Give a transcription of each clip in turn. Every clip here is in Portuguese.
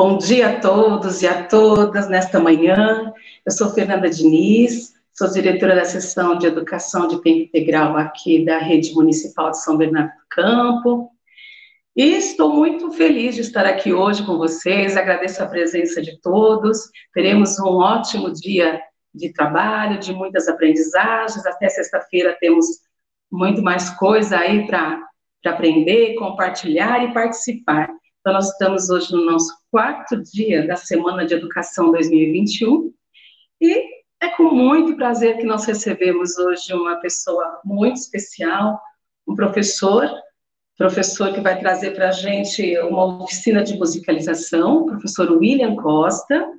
Bom dia a todos e a todas nesta manhã. Eu sou Fernanda Diniz, sou diretora da seção de Educação de Tempo Integral aqui da Rede Municipal de São Bernardo do Campo. E estou muito feliz de estar aqui hoje com vocês, agradeço a presença de todos. Teremos um ótimo dia de trabalho, de muitas aprendizagens. Até sexta-feira temos muito mais coisa aí para aprender, compartilhar e participar. Então, nós estamos hoje no nosso quarto dia da Semana de Educação 2021 e é com muito prazer que nós recebemos hoje uma pessoa muito especial, um professor, professor que vai trazer para a gente uma oficina de musicalização, professor William Costa.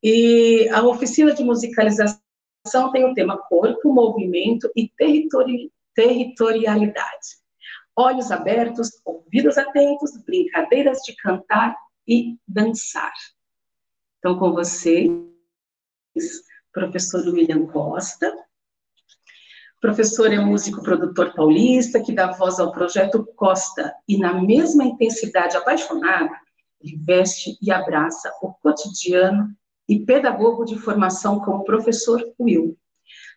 E a oficina de musicalização tem o tema corpo, movimento e territori territorialidade olhos abertos, ouvidos atentos, brincadeiras de cantar e dançar. Então, com vocês, professor William Costa. O professor é músico produtor paulista que dá voz ao projeto Costa e, na mesma intensidade apaixonada, ele veste e abraça o cotidiano e pedagogo de formação como professor Will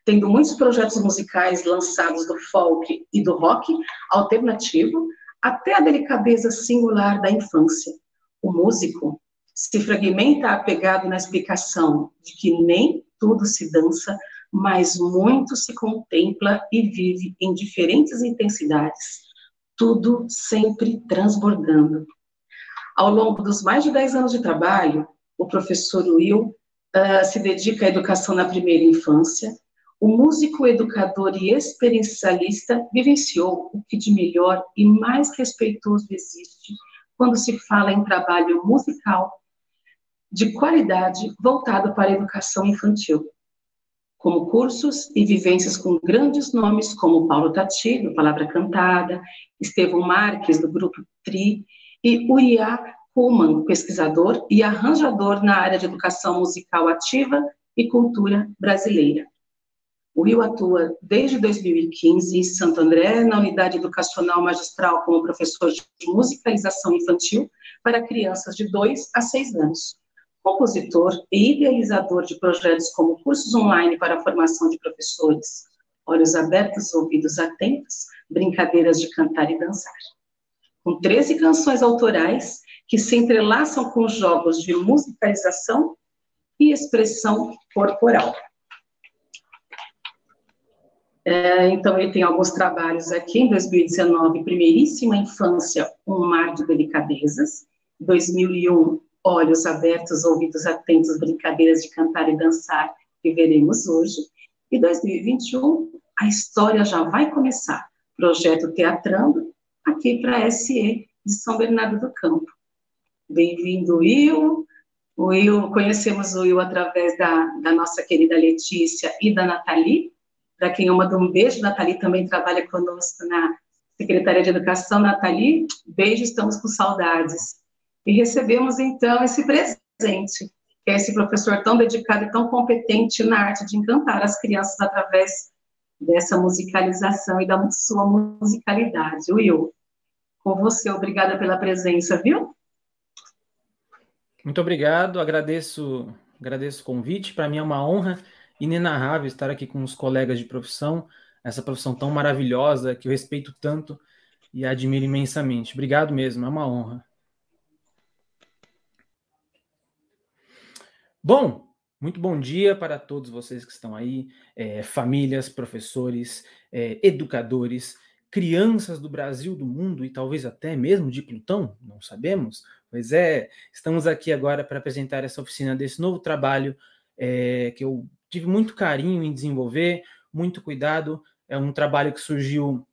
tendo muitos projetos musicais lançados do folk e do rock alternativo, até a delicadeza singular da infância. O músico se fragmenta apegado na explicação de que nem tudo se dança, mas muito se contempla e vive em diferentes intensidades, tudo sempre transbordando. Ao longo dos mais de 10 anos de trabalho, o professor Will uh, se dedica à educação na primeira infância, o músico, educador e experiencialista vivenciou o que de melhor e mais respeitoso existe quando se fala em trabalho musical de qualidade voltado para a educação infantil, como cursos e vivências com grandes nomes como Paulo Tati, do Palavra Cantada, Estevão Marques, do Grupo TRI, e Uriah Kuhlmann, pesquisador e arranjador na área de educação musical ativa e cultura brasileira. O Will atua desde 2015 em Santo André, na unidade educacional magistral, como professor de musicalização infantil para crianças de 2 a 6 anos. Compositor e idealizador de projetos como cursos online para a formação de professores, olhos abertos, ouvidos atentos, brincadeiras de cantar e dançar. Com 13 canções autorais que se entrelaçam com jogos de musicalização e expressão corporal. É, então, ele tem alguns trabalhos aqui, em 2019, Primeiríssima Infância, Um Mar de Delicadezas, 2001, Olhos Abertos, Ouvidos Atentos, Brincadeiras de Cantar e Dançar, que veremos hoje, e 2021, A História Já Vai Começar, projeto Teatrando, aqui para a SE de São Bernardo do Campo. Bem-vindo, Will. O Will, conhecemos o Will através da, da nossa querida Letícia e da Nathalie, para quem eu mando um beijo, Nathalie também trabalha conosco na Secretaria de Educação. Nathalie, beijo, estamos com saudades. E recebemos, então, esse presente, que é esse professor tão dedicado e tão competente na arte de encantar as crianças através dessa musicalização e da sua musicalidade. Will, com você, obrigada pela presença, viu? Muito obrigado, agradeço, agradeço o convite, para mim é uma honra inenarrável estar aqui com os colegas de profissão, essa profissão tão maravilhosa que eu respeito tanto e admiro imensamente. Obrigado mesmo, é uma honra. Bom, muito bom dia para todos vocês que estão aí, é, famílias, professores, é, educadores, crianças do Brasil, do mundo e talvez até mesmo de Plutão, não sabemos. Pois é, estamos aqui agora para apresentar essa oficina desse novo trabalho é, que eu tive muito carinho em desenvolver, muito cuidado. É um trabalho que surgiu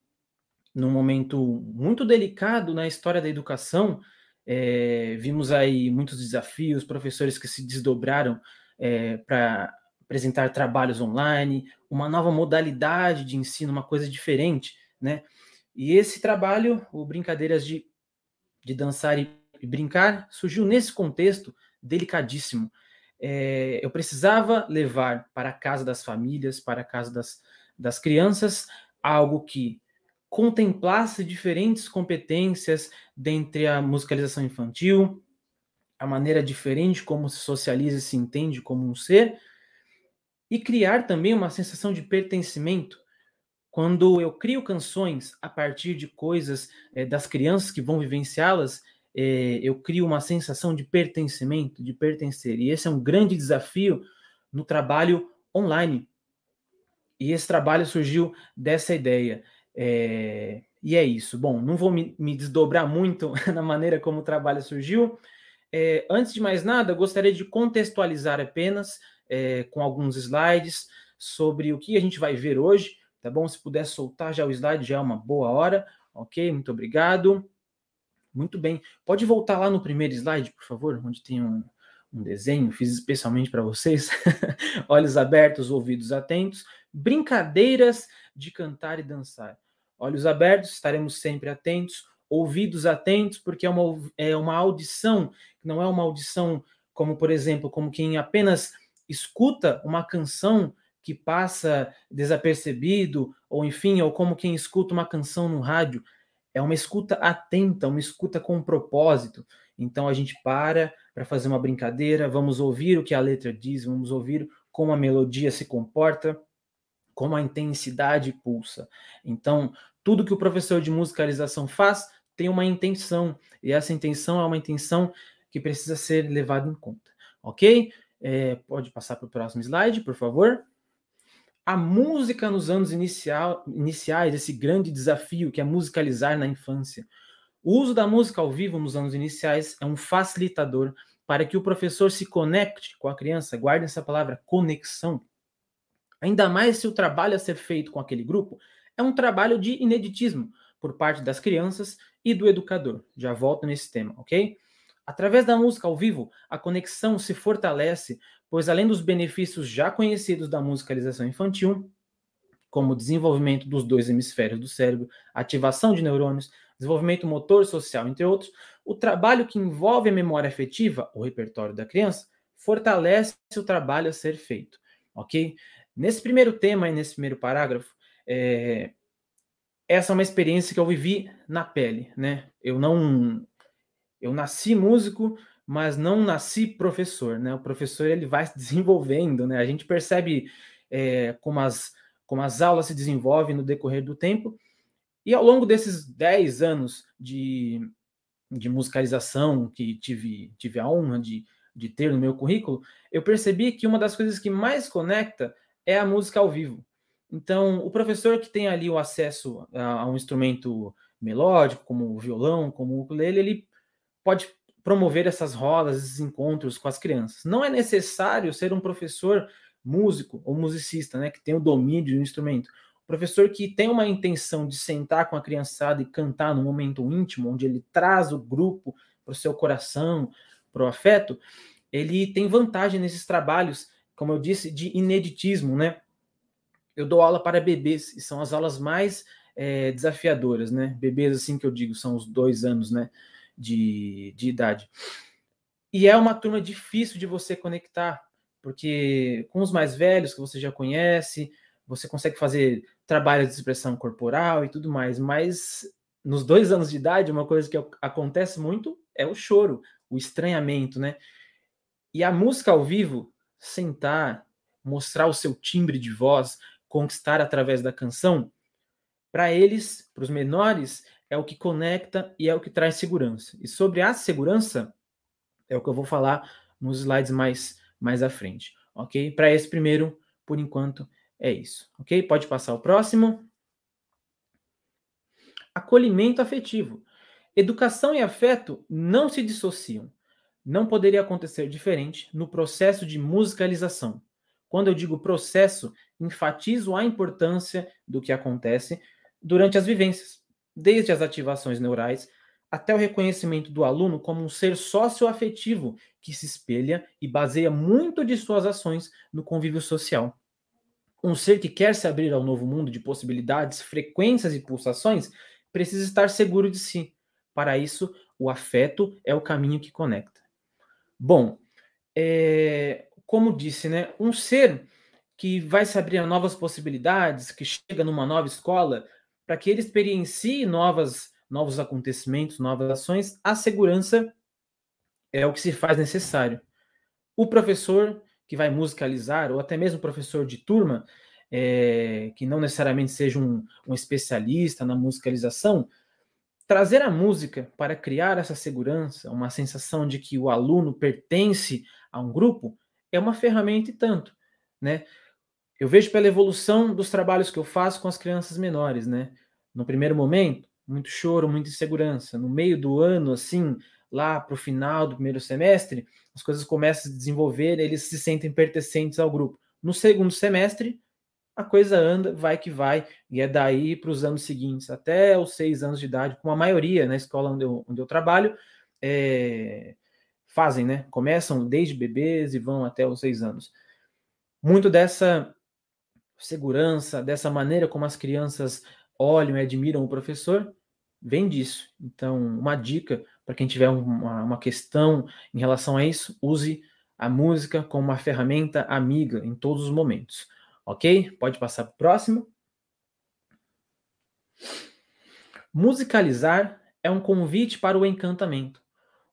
num momento muito delicado na história da educação. É, vimos aí muitos desafios, professores que se desdobraram é, para apresentar trabalhos online, uma nova modalidade de ensino, uma coisa diferente, né? E esse trabalho, o Brincadeiras de, de Dançar e, e Brincar, surgiu nesse contexto delicadíssimo é, eu precisava levar para a casa das famílias, para a casa das, das crianças, algo que contemplasse diferentes competências dentre a musicalização infantil, a maneira diferente como se socializa e se entende como um ser, e criar também uma sensação de pertencimento. Quando eu crio canções a partir de coisas é, das crianças que vão vivenciá-las, é, eu crio uma sensação de pertencimento, de pertencer. E esse é um grande desafio no trabalho online. E esse trabalho surgiu dessa ideia. É, e é isso. Bom, não vou me, me desdobrar muito na maneira como o trabalho surgiu. É, antes de mais nada, gostaria de contextualizar apenas é, com alguns slides sobre o que a gente vai ver hoje, tá bom? Se puder soltar já o slide, já é uma boa hora, ok? Muito obrigado. Muito bem. Pode voltar lá no primeiro slide, por favor, onde tem um, um desenho, fiz especialmente para vocês. Olhos abertos, ouvidos atentos. Brincadeiras de cantar e dançar. Olhos abertos, estaremos sempre atentos. Ouvidos atentos, porque é uma, é uma audição, não é uma audição como, por exemplo, como quem apenas escuta uma canção que passa desapercebido, ou enfim, ou como quem escuta uma canção no rádio. É uma escuta atenta, uma escuta com um propósito. Então a gente para para fazer uma brincadeira, vamos ouvir o que a letra diz, vamos ouvir como a melodia se comporta, como a intensidade pulsa. Então, tudo que o professor de musicalização faz tem uma intenção, e essa intenção é uma intenção que precisa ser levada em conta, ok? É, pode passar para o próximo slide, por favor. A música nos anos inicial, iniciais, esse grande desafio que é musicalizar na infância. O uso da música ao vivo nos anos iniciais é um facilitador para que o professor se conecte com a criança, guarde essa palavra conexão. Ainda mais se o trabalho a ser feito com aquele grupo é um trabalho de ineditismo por parte das crianças e do educador. Já volto nesse tema, ok? Através da música ao vivo, a conexão se fortalece, pois além dos benefícios já conhecidos da musicalização infantil, como desenvolvimento dos dois hemisférios do cérebro, ativação de neurônios, desenvolvimento motor social, entre outros, o trabalho que envolve a memória afetiva, o repertório da criança, fortalece o trabalho a ser feito, ok? Nesse primeiro tema e nesse primeiro parágrafo, é, essa é uma experiência que eu vivi na pele, né? Eu não eu nasci músico, mas não nasci professor, né? O professor ele vai se desenvolvendo, né? A gente percebe é, como, as, como as aulas se desenvolvem no decorrer do tempo. E ao longo desses 10 anos de, de musicalização que tive, tive a honra de, de ter no meu currículo, eu percebi que uma das coisas que mais conecta é a música ao vivo. Então, o professor que tem ali o acesso a, a um instrumento melódico, como o violão, como o ukulele, ele pode promover essas rodas, esses encontros com as crianças. Não é necessário ser um professor músico ou musicista, né, que tem o domínio do instrumento. O professor que tem uma intenção de sentar com a criançada e cantar num momento íntimo, onde ele traz o grupo para o seu coração, para o afeto, ele tem vantagem nesses trabalhos, como eu disse, de ineditismo, né? Eu dou aula para bebês e são as aulas mais é, desafiadoras, né? Bebês, assim que eu digo, são os dois anos, né? De, de idade. E é uma turma difícil de você conectar, porque com os mais velhos que você já conhece, você consegue fazer trabalho de expressão corporal e tudo mais, mas nos dois anos de idade, uma coisa que acontece muito é o choro, o estranhamento, né? E a música ao vivo, sentar, mostrar o seu timbre de voz, conquistar através da canção, para eles, para os menores, é o que conecta e é o que traz segurança. E sobre a segurança, é o que eu vou falar nos slides mais, mais à frente, ok? Para esse primeiro, por enquanto, é isso, ok? Pode passar o próximo. Acolhimento afetivo. Educação e afeto não se dissociam. Não poderia acontecer diferente no processo de musicalização. Quando eu digo processo, enfatizo a importância do que acontece durante as vivências desde as ativações neurais até o reconhecimento do aluno como um ser socioafetivo que se espelha e baseia muito de suas ações no convívio social. Um ser que quer se abrir ao novo mundo de possibilidades, frequências e pulsações precisa estar seguro de si. Para isso, o afeto é o caminho que conecta. Bom, é, como disse, né, um ser que vai se abrir a novas possibilidades, que chega numa nova escola, para que ele experiencie novas, novos acontecimentos, novas ações, a segurança é o que se faz necessário. O professor que vai musicalizar, ou até mesmo professor de turma, é, que não necessariamente seja um, um especialista na musicalização, trazer a música para criar essa segurança, uma sensação de que o aluno pertence a um grupo, é uma ferramenta e tanto, né? Eu vejo pela evolução dos trabalhos que eu faço com as crianças menores, né? No primeiro momento, muito choro, muita insegurança. No meio do ano, assim, lá para o final do primeiro semestre, as coisas começam a se desenvolver, eles se sentem pertencentes ao grupo. No segundo semestre, a coisa anda, vai que vai, e é daí para os anos seguintes, até os seis anos de idade, como a maioria na escola onde eu, onde eu trabalho, é, fazem, né? Começam desde bebês e vão até os seis anos. Muito dessa segurança, dessa maneira como as crianças olham e admiram o professor, vem disso. Então, uma dica para quem tiver uma, uma questão em relação a isso, use a música como uma ferramenta amiga em todos os momentos. Ok? Pode passar para o próximo. Musicalizar é um convite para o encantamento.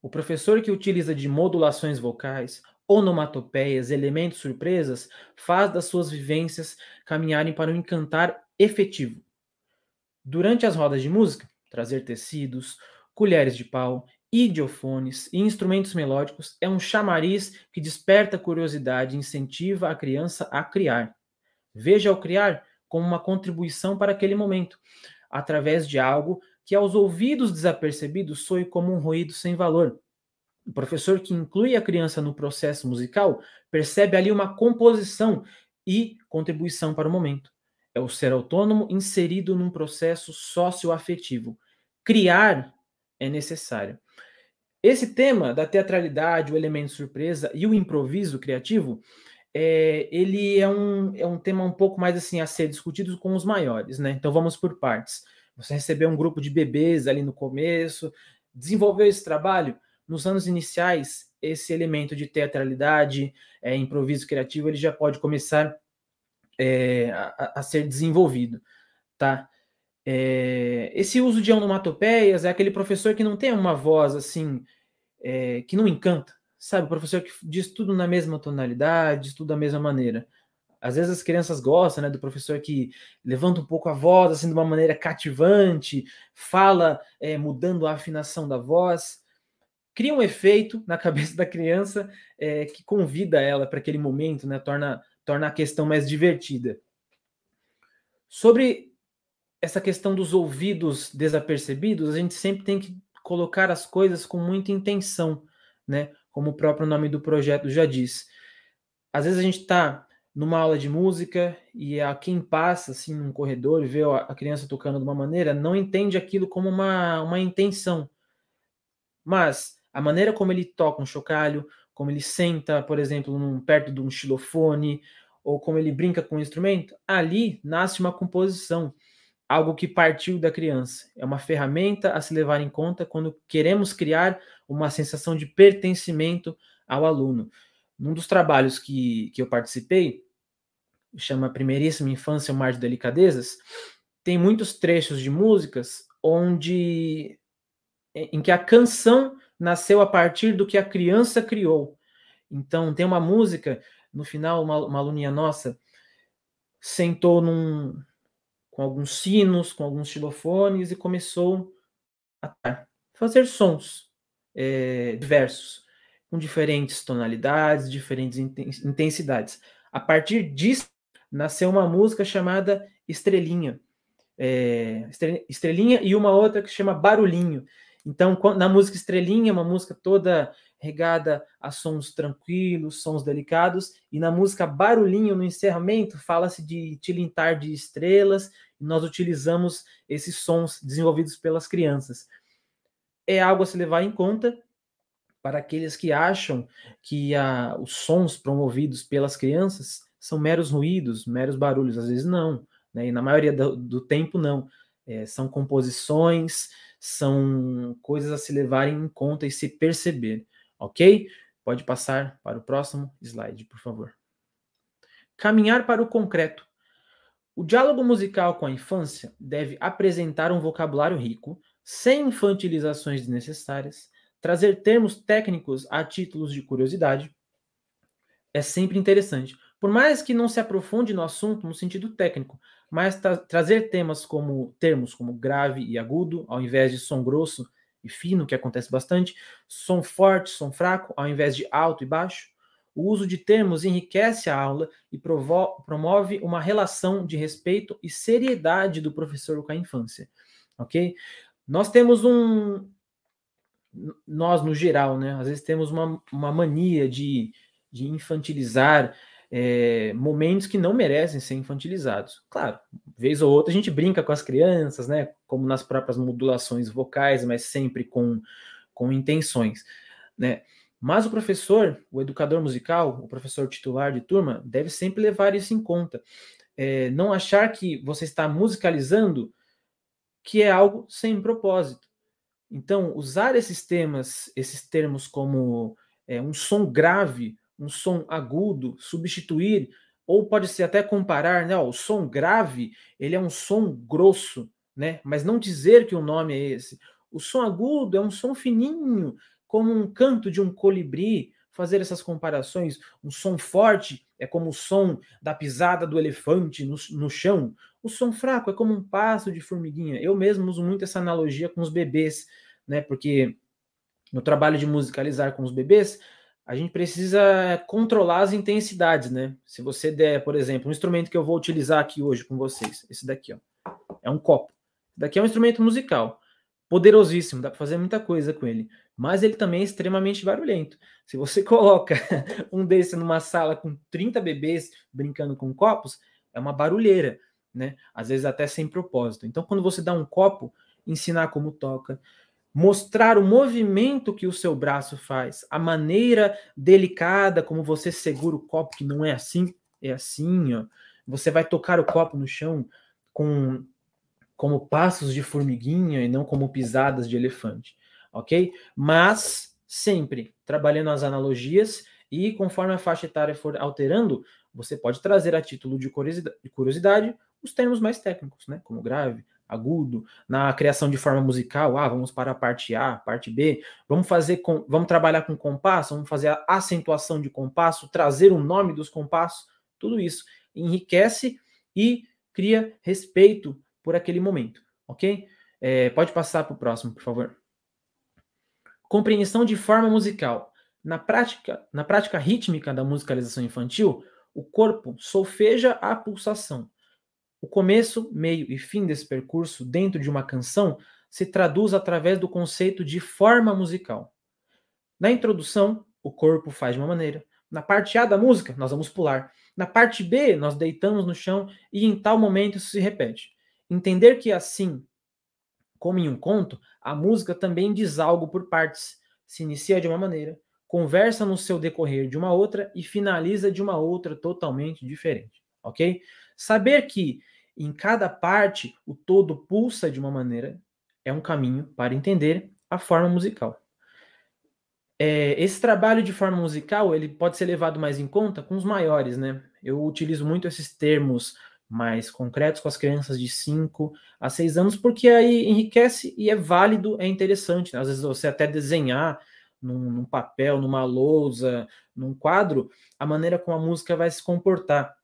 O professor que utiliza de modulações vocais, onomatopeias, elementos surpresas, faz das suas vivências caminharem para um encantar efetivo. Durante as rodas de música, trazer tecidos, colheres de pau, idiofones e instrumentos melódicos é um chamariz que desperta curiosidade e incentiva a criança a criar. Veja ao criar como uma contribuição para aquele momento, através de algo que aos ouvidos desapercebidos soe como um ruído sem valor, o professor que inclui a criança no processo musical percebe ali uma composição e contribuição para o momento. É o ser autônomo inserido num processo socioafetivo. Criar é necessário. Esse tema da teatralidade, o elemento surpresa e o improviso criativo, é, ele é um, é um tema um pouco mais assim a ser discutido com os maiores, né? Então vamos por partes. Você recebeu um grupo de bebês ali no começo, desenvolveu esse trabalho, nos anos iniciais, esse elemento de teatralidade, é, improviso criativo, ele já pode começar é, a, a, ser desenvolvido, tá? É, esse uso de onomatopeias é aquele professor que não tem uma voz assim, é, que não encanta, sabe? O professor que diz tudo na mesma tonalidade, diz tudo da mesma maneira. Às vezes as crianças gostam, né, do professor que levanta um pouco a voz, assim, de uma maneira cativante, fala é, mudando a afinação da voz cria um efeito na cabeça da criança é, que convida ela para aquele momento, né? Torna, torna a questão mais divertida. Sobre essa questão dos ouvidos desapercebidos, a gente sempre tem que colocar as coisas com muita intenção, né? Como o próprio nome do projeto já diz. Às vezes a gente está numa aula de música e a quem passa assim num corredor e vê a criança tocando de uma maneira não entende aquilo como uma, uma intenção. Mas a maneira como ele toca um chocalho, como ele senta, por exemplo, num, perto de um xilofone, ou como ele brinca com um instrumento, ali nasce uma composição, algo que partiu da criança. É uma ferramenta a se levar em conta quando queremos criar uma sensação de pertencimento ao aluno. Num dos trabalhos que, que eu participei, chama Primeiríssima Infância, o Mar de Delicadezas, tem muitos trechos de músicas onde em que a canção nasceu a partir do que a criança criou. Então, tem uma música, no final, uma, uma aluninha nossa sentou num, com alguns sinos, com alguns xilofones e começou a fazer sons é, diversos, com diferentes tonalidades, diferentes intensidades. A partir disso, nasceu uma música chamada Estrelinha. É, Estrelinha e uma outra que chama Barulhinho. Então, na música Estrelinha, uma música toda regada a sons tranquilos, sons delicados, e na música Barulhinho, no encerramento, fala-se de tilintar de estrelas, e nós utilizamos esses sons desenvolvidos pelas crianças. É algo a se levar em conta para aqueles que acham que os sons promovidos pelas crianças são meros ruídos, meros barulhos. Às vezes não, né? e na maioria do, do tempo não. É, são composições, são coisas a se levarem em conta e se perceber, ok? Pode passar para o próximo slide, por favor. Caminhar para o concreto. O diálogo musical com a infância deve apresentar um vocabulário rico, sem infantilizações desnecessárias, trazer termos técnicos a títulos de curiosidade é sempre interessante. Por mais que não se aprofunde no assunto no sentido técnico, mas tra trazer temas como termos como grave e agudo, ao invés de som grosso e fino, que acontece bastante, som forte, som fraco, ao invés de alto e baixo, o uso de termos enriquece a aula e promove uma relação de respeito e seriedade do professor com a infância, ok? Nós temos um, nós no geral, né? Às vezes temos uma, uma mania de, de infantilizar é, momentos que não merecem ser infantilizados. Claro, vez ou outra a gente brinca com as crianças, né? Como nas próprias modulações vocais, mas sempre com, com intenções, né? Mas o professor, o educador musical, o professor titular de turma, deve sempre levar isso em conta. É, não achar que você está musicalizando que é algo sem propósito. Então, usar esses temas, esses termos como é, um som grave, um som agudo, substituir, ou pode ser até comparar, né? Ó, o som grave, ele é um som grosso, né? Mas não dizer que o nome é esse. O som agudo é um som fininho, como um canto de um colibri, fazer essas comparações. Um som forte é como o som da pisada do elefante no, no chão. O som fraco é como um passo de formiguinha. Eu mesmo uso muito essa analogia com os bebês, né? Porque no trabalho de musicalizar com os bebês, a gente precisa controlar as intensidades, né? Se você der, por exemplo, um instrumento que eu vou utilizar aqui hoje com vocês, esse daqui, ó, é um copo. Esse daqui é um instrumento musical poderosíssimo, dá para fazer muita coisa com ele, mas ele também é extremamente barulhento. Se você coloca um desse numa sala com 30 bebês brincando com copos, é uma barulheira, né? Às vezes até sem propósito. Então, quando você dá um copo, ensinar como toca, mostrar o movimento que o seu braço faz, a maneira delicada como você segura o copo, que não é assim, é assim, ó. Você vai tocar o copo no chão com como passos de formiguinha e não como pisadas de elefante, ok? Mas sempre trabalhando as analogias e conforme a faixa etária for alterando, você pode trazer a título de curiosidade os termos mais técnicos, né? Como grave, agudo, na criação de forma musical, ah, vamos para a parte A, parte B, vamos fazer com, vamos trabalhar com compasso, vamos fazer a acentuação de compasso, trazer o nome dos compassos, tudo isso enriquece e cria respeito por aquele momento, ok? É, pode passar para o próximo, por favor. Compreensão de forma musical. Na prática, na prática rítmica da musicalização infantil, o corpo solfeja a pulsação. O começo, meio e fim desse percurso dentro de uma canção se traduz através do conceito de forma musical. Na introdução, o corpo faz de uma maneira. Na parte A da música, nós vamos pular. Na parte B, nós deitamos no chão e em tal momento isso se repete. Entender que assim, como em um conto, a música também diz algo por partes. Se inicia de uma maneira, conversa no seu decorrer de uma outra e finaliza de uma outra totalmente diferente, ok? Saber que em cada parte o todo pulsa de uma maneira é um caminho para entender a forma musical. É, esse trabalho de forma musical ele pode ser levado mais em conta com os maiores, né? Eu utilizo muito esses termos mais concretos com as crianças de 5 a 6 anos, porque aí enriquece e é válido, é interessante. Às vezes você até desenhar num, num, papel, numa lousa, num quadro, a maneira como a música vai se comportar.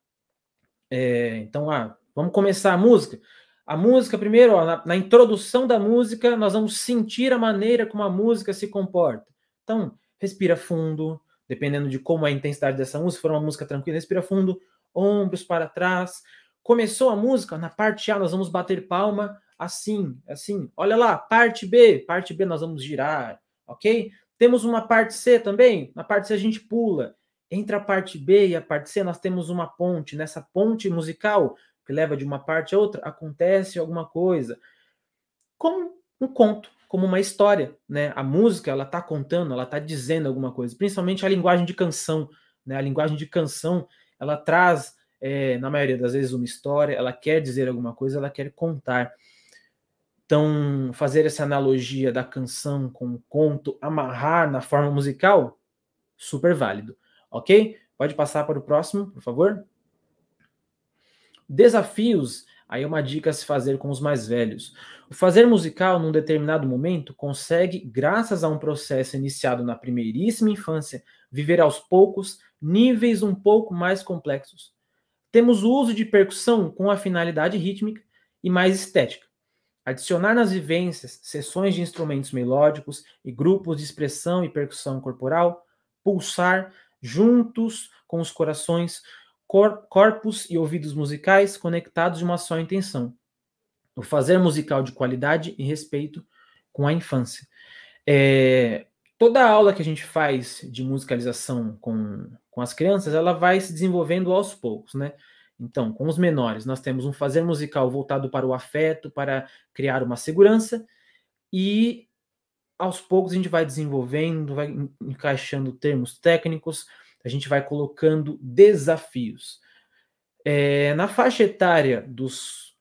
É, então, ah, vamos começar a música. A música, primeiro, ó, na, na introdução da música, nós vamos sentir a maneira como a música se comporta. Então, respira fundo, dependendo de como é a intensidade dessa música, se for uma música tranquila, respira fundo, ombros para trás, Começou a música, na parte A nós vamos bater palma assim, assim. Olha lá, parte B, parte B nós vamos girar, ok? Temos uma parte C também, na parte C a gente pula. Entre a parte B e a parte C nós temos uma ponte. Nessa ponte musical, que leva de uma parte a outra, acontece alguma coisa. Como um conto, como uma história, né? A música, ela tá contando, ela tá dizendo alguma coisa, principalmente a linguagem de canção, né? A linguagem de canção, ela traz é, na maioria das vezes, uma história, ela quer dizer alguma coisa, ela quer contar. Então, fazer essa analogia da canção com o conto, amarrar na forma musical, super válido. Ok? Pode passar para o próximo, por favor. Desafios Aí é uma dica a se fazer com os mais velhos. O fazer musical, num determinado momento, consegue, graças a um processo iniciado na primeiríssima infância, viver aos poucos níveis um pouco mais complexos. Temos o uso de percussão com a finalidade rítmica e mais estética. Adicionar nas vivências sessões de instrumentos melódicos e grupos de expressão e percussão corporal, pulsar juntos com os corações, cor corpos e ouvidos musicais conectados de uma só intenção. O fazer musical de qualidade e respeito com a infância. É, toda aula que a gente faz de musicalização com, com as crianças, ela vai se desenvolvendo aos poucos, né? Então, com os menores, nós temos um fazer musical voltado para o afeto, para criar uma segurança, e aos poucos a gente vai desenvolvendo, vai encaixando termos técnicos, a gente vai colocando desafios. É, na faixa etária dos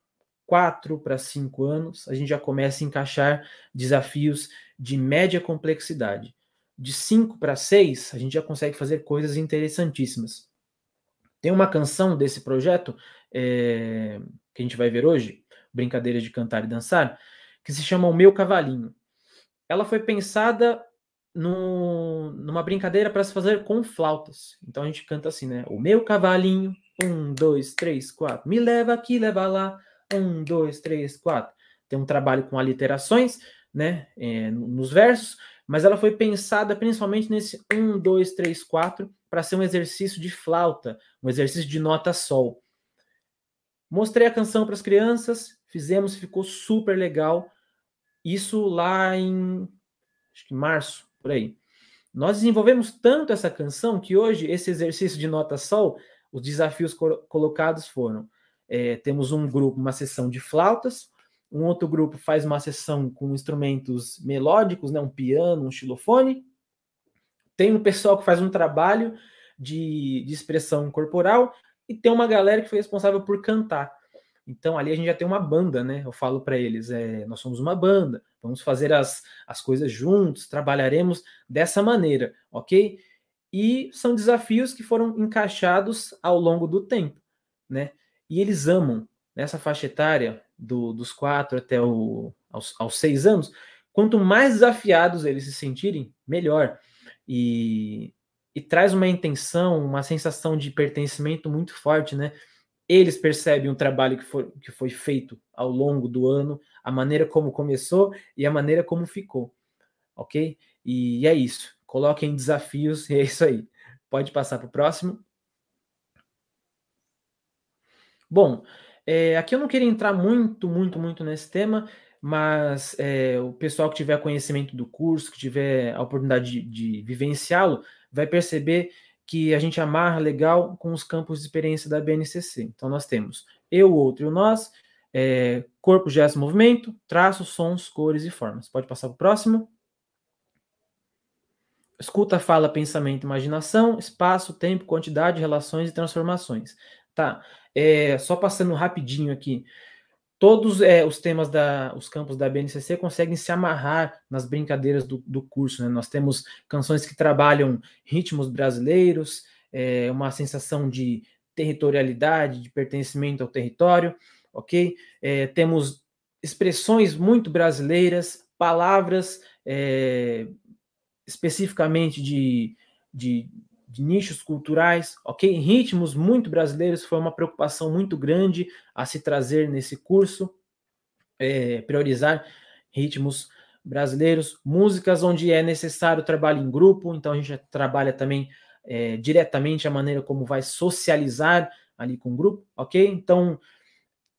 4 para 5 anos, a gente já começa a encaixar desafios de média complexidade. De 5 para 6, a gente já consegue fazer coisas interessantíssimas. Tem uma canção desse projeto é, que a gente vai ver hoje, Brincadeiras de Cantar e Dançar, que se chama O Meu Cavalinho. Ela foi pensada no, numa brincadeira para se fazer com flautas. Então a gente canta assim, né? O meu cavalinho, um, dois, três, quatro. Me leva aqui, leva lá, um, dois, três, quatro. Tem um trabalho com aliterações, né? É, nos versos, mas ela foi pensada principalmente nesse um, dois, três, quatro, para ser um exercício de flauta, um exercício de nota sol. Mostrei a canção para as crianças, fizemos, ficou super legal. Isso lá em acho que março, por aí. Nós desenvolvemos tanto essa canção que hoje esse exercício de nota sol, os desafios co colocados foram: é, temos um grupo, uma sessão de flautas, um outro grupo faz uma sessão com instrumentos melódicos, né, um piano, um xilofone. Tem um pessoal que faz um trabalho de, de expressão corporal e tem uma galera que foi responsável por cantar. Então ali a gente já tem uma banda, né? Eu falo para eles, é, nós somos uma banda, vamos fazer as, as coisas juntos, trabalharemos dessa maneira, ok? E são desafios que foram encaixados ao longo do tempo, né? E eles amam nessa faixa etária do, dos quatro até o, aos, aos seis anos. Quanto mais desafiados eles se sentirem, melhor. E, e traz uma intenção, uma sensação de pertencimento muito forte, né? Eles percebem o trabalho que foi, que foi feito ao longo do ano, a maneira como começou e a maneira como ficou, ok? E é isso. Coloquem desafios e é isso aí. Pode passar para o próximo. Bom, é, aqui eu não queria entrar muito, muito, muito nesse tema, mas é, o pessoal que tiver conhecimento do curso, que tiver a oportunidade de, de vivenciá-lo, vai perceber que a gente amarra legal com os campos de experiência da BNCC. Então, nós temos eu, outro e o nós, é, corpo, gesto, movimento, traços, sons, cores e formas. Pode passar para o próximo. Escuta, fala, pensamento, imaginação, espaço, tempo, quantidade, relações e transformações. Tá, é, só passando rapidinho aqui todos é, os temas da, os campos da BNCC conseguem se amarrar nas brincadeiras do, do curso. Né? Nós temos canções que trabalham ritmos brasileiros, é, uma sensação de territorialidade, de pertencimento ao território, ok? É, temos expressões muito brasileiras, palavras é, especificamente de, de, de nichos culturais, ok? Ritmos muito brasileiros foi uma preocupação muito grande a se trazer nesse curso, é, priorizar ritmos brasileiros, músicas onde é necessário trabalho em grupo, então a gente trabalha também é, diretamente a maneira como vai socializar ali com o grupo, ok? Então,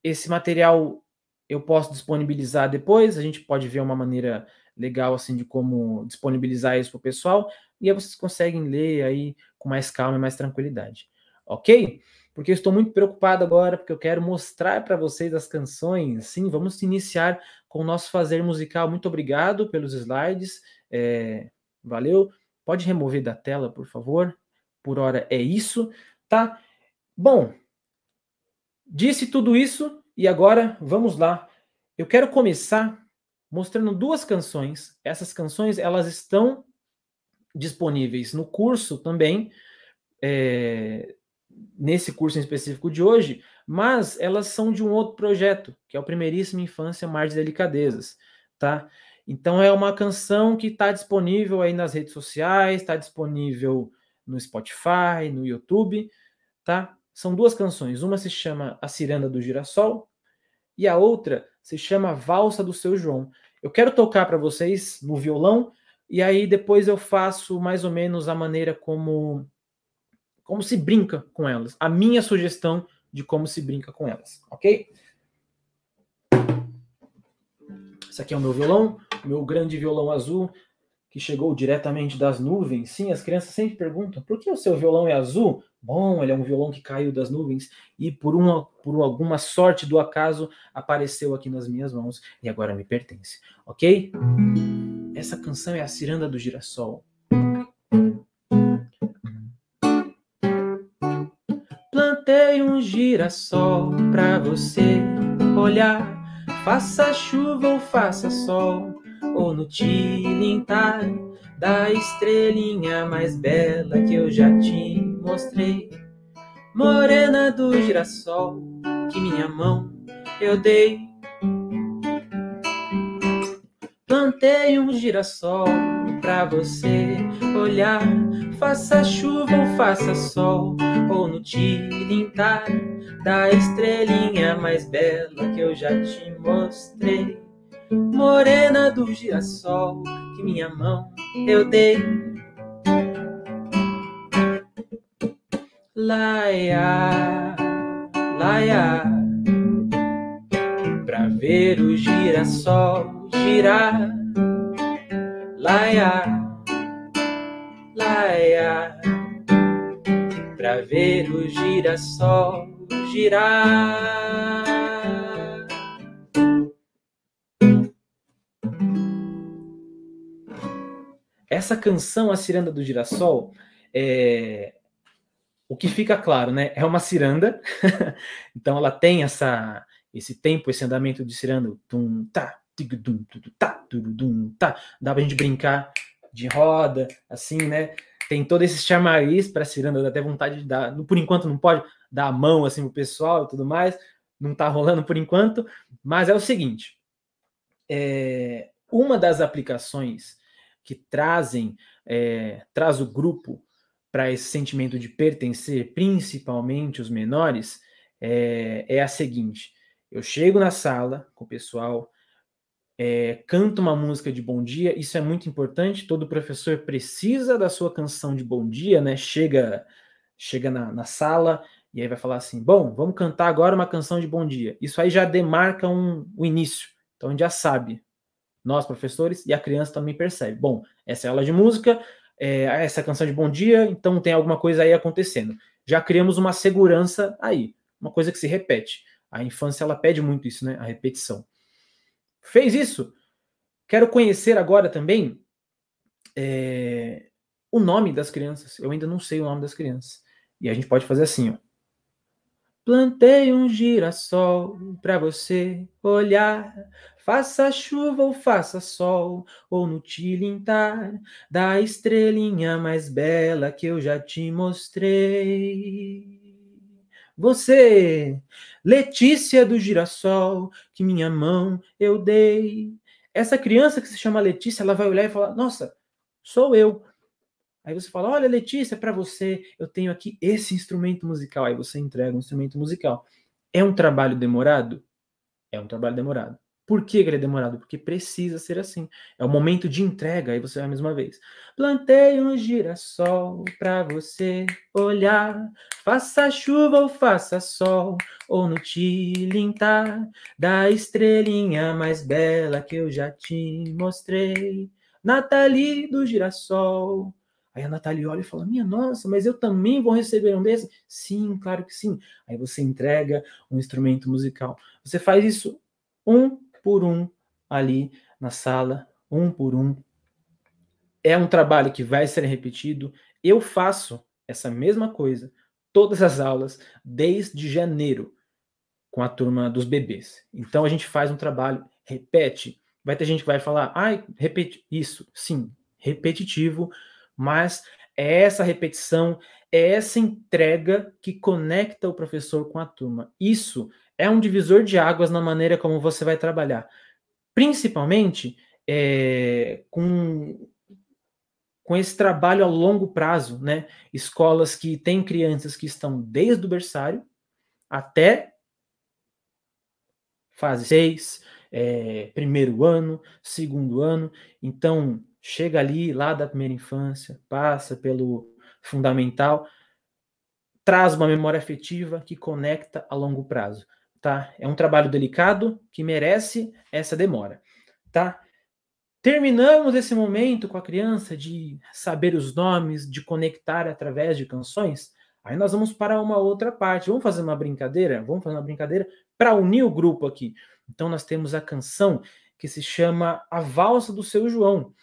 esse material eu posso disponibilizar depois, a gente pode ver uma maneira legal assim de como disponibilizar isso para o pessoal, e aí vocês conseguem ler aí com mais calma e mais tranquilidade. Ok? Porque eu estou muito preocupado agora, porque eu quero mostrar para vocês as canções. Sim, vamos iniciar com o nosso fazer musical. Muito obrigado pelos slides. É, valeu. Pode remover da tela, por favor. Por hora é isso, tá? Bom, disse tudo isso e agora vamos lá. Eu quero começar mostrando duas canções. Essas canções elas estão disponíveis no curso também, é, nesse curso em específico de hoje, mas elas são de um outro projeto, que é o Primeiríssima Infância Mar de Delicadezas, tá? Então é uma canção que está disponível aí nas redes sociais, está disponível no Spotify, no YouTube, tá? São duas canções, uma se chama A Ciranda do Girassol e a outra se chama Valsa do Seu João. Eu quero tocar para vocês no violão e aí depois eu faço mais ou menos a maneira como como se brinca com elas. A minha sugestão de como se brinca com elas, ok? Esse aqui é o meu violão, meu grande violão azul, que chegou diretamente das nuvens. Sim, as crianças sempre perguntam: por que o seu violão é azul? Bom, ele é um violão que caiu das nuvens e por uma por alguma sorte do acaso apareceu aqui nas minhas mãos e agora me pertence, ok? Essa canção é a Ciranda do Girassol. Plantei um girassol pra você olhar Faça chuva ou faça sol, ou no tilintar da estrelinha mais bela que eu já te mostrei. Morena do girassol, que minha mão eu dei. Plantei um girassol pra você olhar. Faça chuva ou faça sol, ou no tilintar da estrelinha mais bela que eu já te mostrei. Morena do girassol, que minha mão eu dei. Laia, laia, pra ver o girassol girar. Laia, laia, pra ver o girassol girar. Essa canção, A Ciranda do Girassol, é... o que fica claro, né? É uma ciranda, então ela tem essa, esse tempo, esse andamento de ciranda, tum, tá, tá, tá. Dá pra gente brincar de roda, assim, né? Tem todo esse chamariz para ciranda, dá até vontade de dar. Por enquanto não pode, dar a mão assim pro pessoal e tudo mais. Não está rolando por enquanto, mas é o seguinte: é, uma das aplicações que trazem é, traz o grupo para esse sentimento de pertencer, principalmente os menores, é, é, a seguinte: eu chego na sala com o pessoal, é, canto uma música de bom dia, isso é muito importante. Todo professor precisa da sua canção de bom dia, né? Chega, chega na, na sala, e aí vai falar assim: bom, vamos cantar agora uma canção de bom dia. Isso aí já demarca um, o início. Então a gente já sabe, nós professores e a criança também percebe. Bom, essa é a aula de música, é, essa é canção de bom dia, então tem alguma coisa aí acontecendo. Já criamos uma segurança aí, uma coisa que se repete. A infância ela pede muito isso, né? A repetição. Fez isso? Quero conhecer agora também é, o nome das crianças. Eu ainda não sei o nome das crianças. E a gente pode fazer assim, ó. Plantei um girassol para você olhar. Faça chuva ou faça sol, ou no tilintar da estrelinha mais bela que eu já te mostrei. Você, Letícia do girassol, que minha mão eu dei. Essa criança que se chama Letícia, ela vai olhar e falar: Nossa, sou eu. Aí você fala: Olha, Letícia, para você, eu tenho aqui esse instrumento musical. Aí você entrega um instrumento musical. É um trabalho demorado? É um trabalho demorado. Por que ele é demorado? Porque precisa ser assim. É o momento de entrega. Aí você vai mais uma vez. Plantei um girassol para você olhar. Faça chuva ou faça sol, ou no tilintar da estrelinha mais bela que eu já te mostrei. Nathalie do girassol. Aí a Natália olha e fala: Minha nossa, mas eu também vou receber um desse? Sim, claro que sim. Aí você entrega um instrumento musical. Você faz isso um por um ali na sala, um por um. É um trabalho que vai ser repetido. Eu faço essa mesma coisa todas as aulas desde janeiro com a turma dos bebês. Então a gente faz um trabalho, repete. Vai ter gente que vai falar, ai, repete isso, sim, repetitivo mas É essa repetição, é essa entrega que conecta o professor com a turma. Isso é um divisor de águas na maneira como você vai trabalhar. Principalmente é, com, com esse trabalho a longo prazo, né? Escolas que têm crianças que estão desde o berçário até fase 6, é, primeiro ano, segundo ano. Então, chega ali lá da primeira infância, passa pelo fundamental, traz uma memória afetiva que conecta a longo prazo tá? É um trabalho delicado que merece essa demora, tá? Terminamos esse momento com a criança de saber os nomes, de conectar através de canções. Aí nós vamos para uma outra parte. Vamos fazer uma brincadeira? Vamos fazer uma brincadeira para unir o grupo aqui. Então nós temos a canção que se chama A Valsa do Seu João.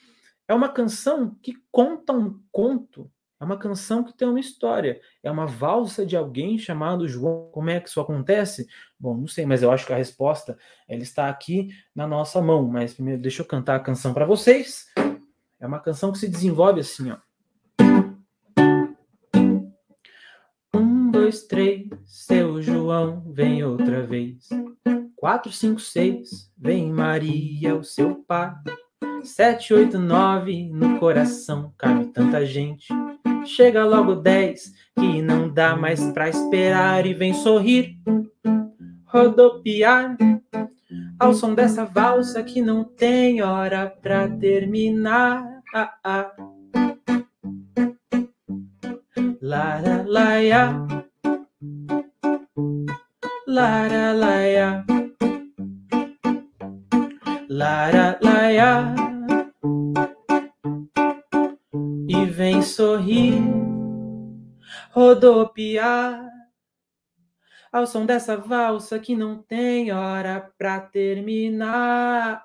É uma canção que conta um conto é uma canção que tem uma história. É uma valsa de alguém chamado João. Como é que isso acontece? Bom, não sei, mas eu acho que a resposta ela está aqui na nossa mão. Mas primeiro deixa eu cantar a canção para vocês. É uma canção que se desenvolve assim, ó. Um, dois, três, seu João vem outra vez. Quatro, cinco, seis, vem Maria, o seu pai. Sete, oito, nove, no coração cabe tanta gente. Chega logo dez, que não dá mais pra esperar e vem sorrir, rodopiar ao som dessa valsa que não tem hora pra terminar. Ah, ah. Lara, laia. Lara, laia. Lara, laia. Sorrir, rodopiar ao som dessa valsa que não tem hora pra terminar.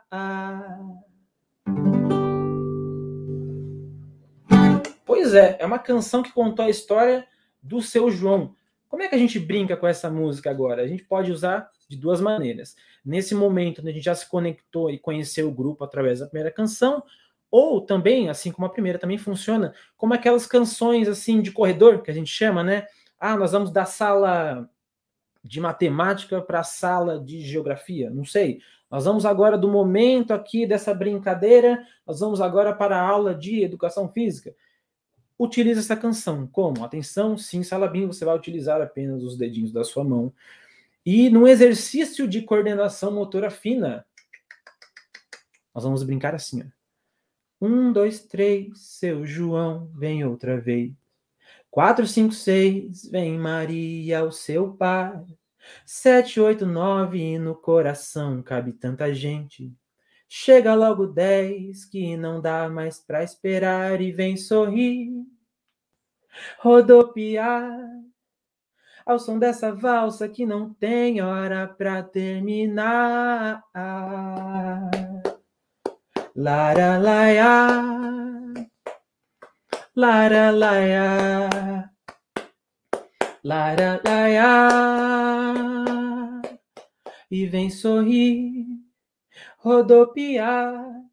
Pois é, é uma canção que contou a história do seu João. Como é que a gente brinca com essa música agora? A gente pode usar de duas maneiras. Nesse momento, a gente já se conectou e conheceu o grupo através da primeira canção, ou também, assim como a primeira, também funciona como aquelas canções assim de corredor que a gente chama, né? Ah, nós vamos da sala de matemática para a sala de geografia, não sei. Nós vamos agora do momento aqui dessa brincadeira, nós vamos agora para a aula de educação física. Utilize essa canção. Como? Atenção, sim, salabim, você vai utilizar apenas os dedinhos da sua mão. E no exercício de coordenação motora fina, nós vamos brincar assim, ó. Um, dois, três, seu João vem outra vez. Quatro, cinco, seis, vem Maria, o seu pai. Sete, oito, nove, no coração cabe tanta gente. Chega logo dez, que não dá mais pra esperar e vem sorrir. Rodopiar ao som dessa valsa que não tem hora pra terminar. Lara laia, lara laia, lara laia, e vem sorrir, rodopiar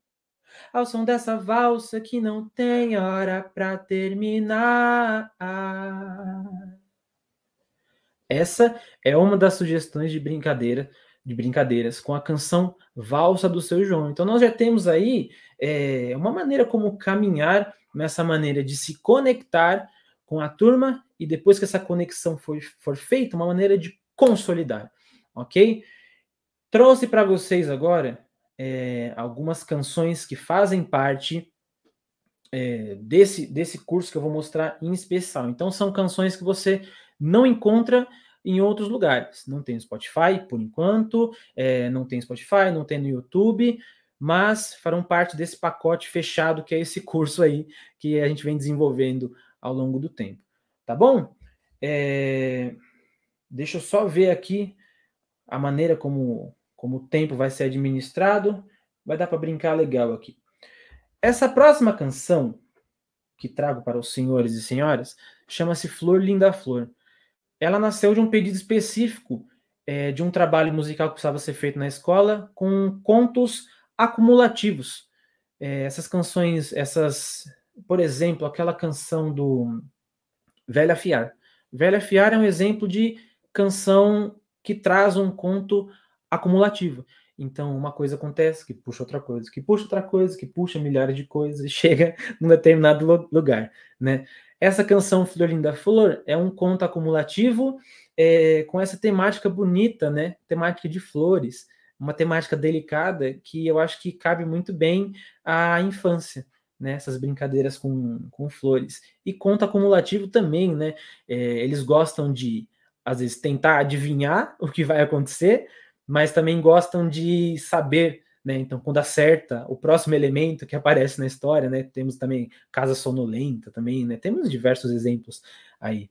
ao som dessa valsa que não tem hora para terminar. Essa é uma das sugestões de brincadeira de brincadeiras com a canção Valsa do Seu João. Então nós já temos aí é, uma maneira como caminhar nessa maneira de se conectar com a turma e depois que essa conexão for, for feita, uma maneira de consolidar, ok? Trouxe para vocês agora é, algumas canções que fazem parte é, desse, desse curso que eu vou mostrar em especial. Então são canções que você não encontra em outros lugares. Não tem no Spotify, por enquanto, é, não tem Spotify, não tem no YouTube, mas farão parte desse pacote fechado que é esse curso aí que a gente vem desenvolvendo ao longo do tempo. Tá bom? É, deixa eu só ver aqui a maneira como, como o tempo vai ser administrado. Vai dar para brincar legal aqui. Essa próxima canção que trago para os senhores e senhoras chama-se Flor Linda Flor ela nasceu de um pedido específico é, de um trabalho musical que precisava ser feito na escola com contos acumulativos. É, essas canções, essas por exemplo, aquela canção do Velha Fiar. Velha Fiar é um exemplo de canção que traz um conto acumulativo. Então, uma coisa acontece, que puxa outra coisa, que puxa outra coisa, que puxa milhares de coisas e chega num determinado lugar, né? Essa canção Flor Linda Flor é um conto acumulativo é, com essa temática bonita, né? Temática de flores, uma temática delicada que eu acho que cabe muito bem à infância, né? Essas brincadeiras com, com flores. E conto acumulativo também, né? É, eles gostam de, às vezes, tentar adivinhar o que vai acontecer, mas também gostam de saber, né? Então, quando acerta o próximo elemento que aparece na história, né? Temos também Casa Sonolenta também, né? Temos diversos exemplos aí.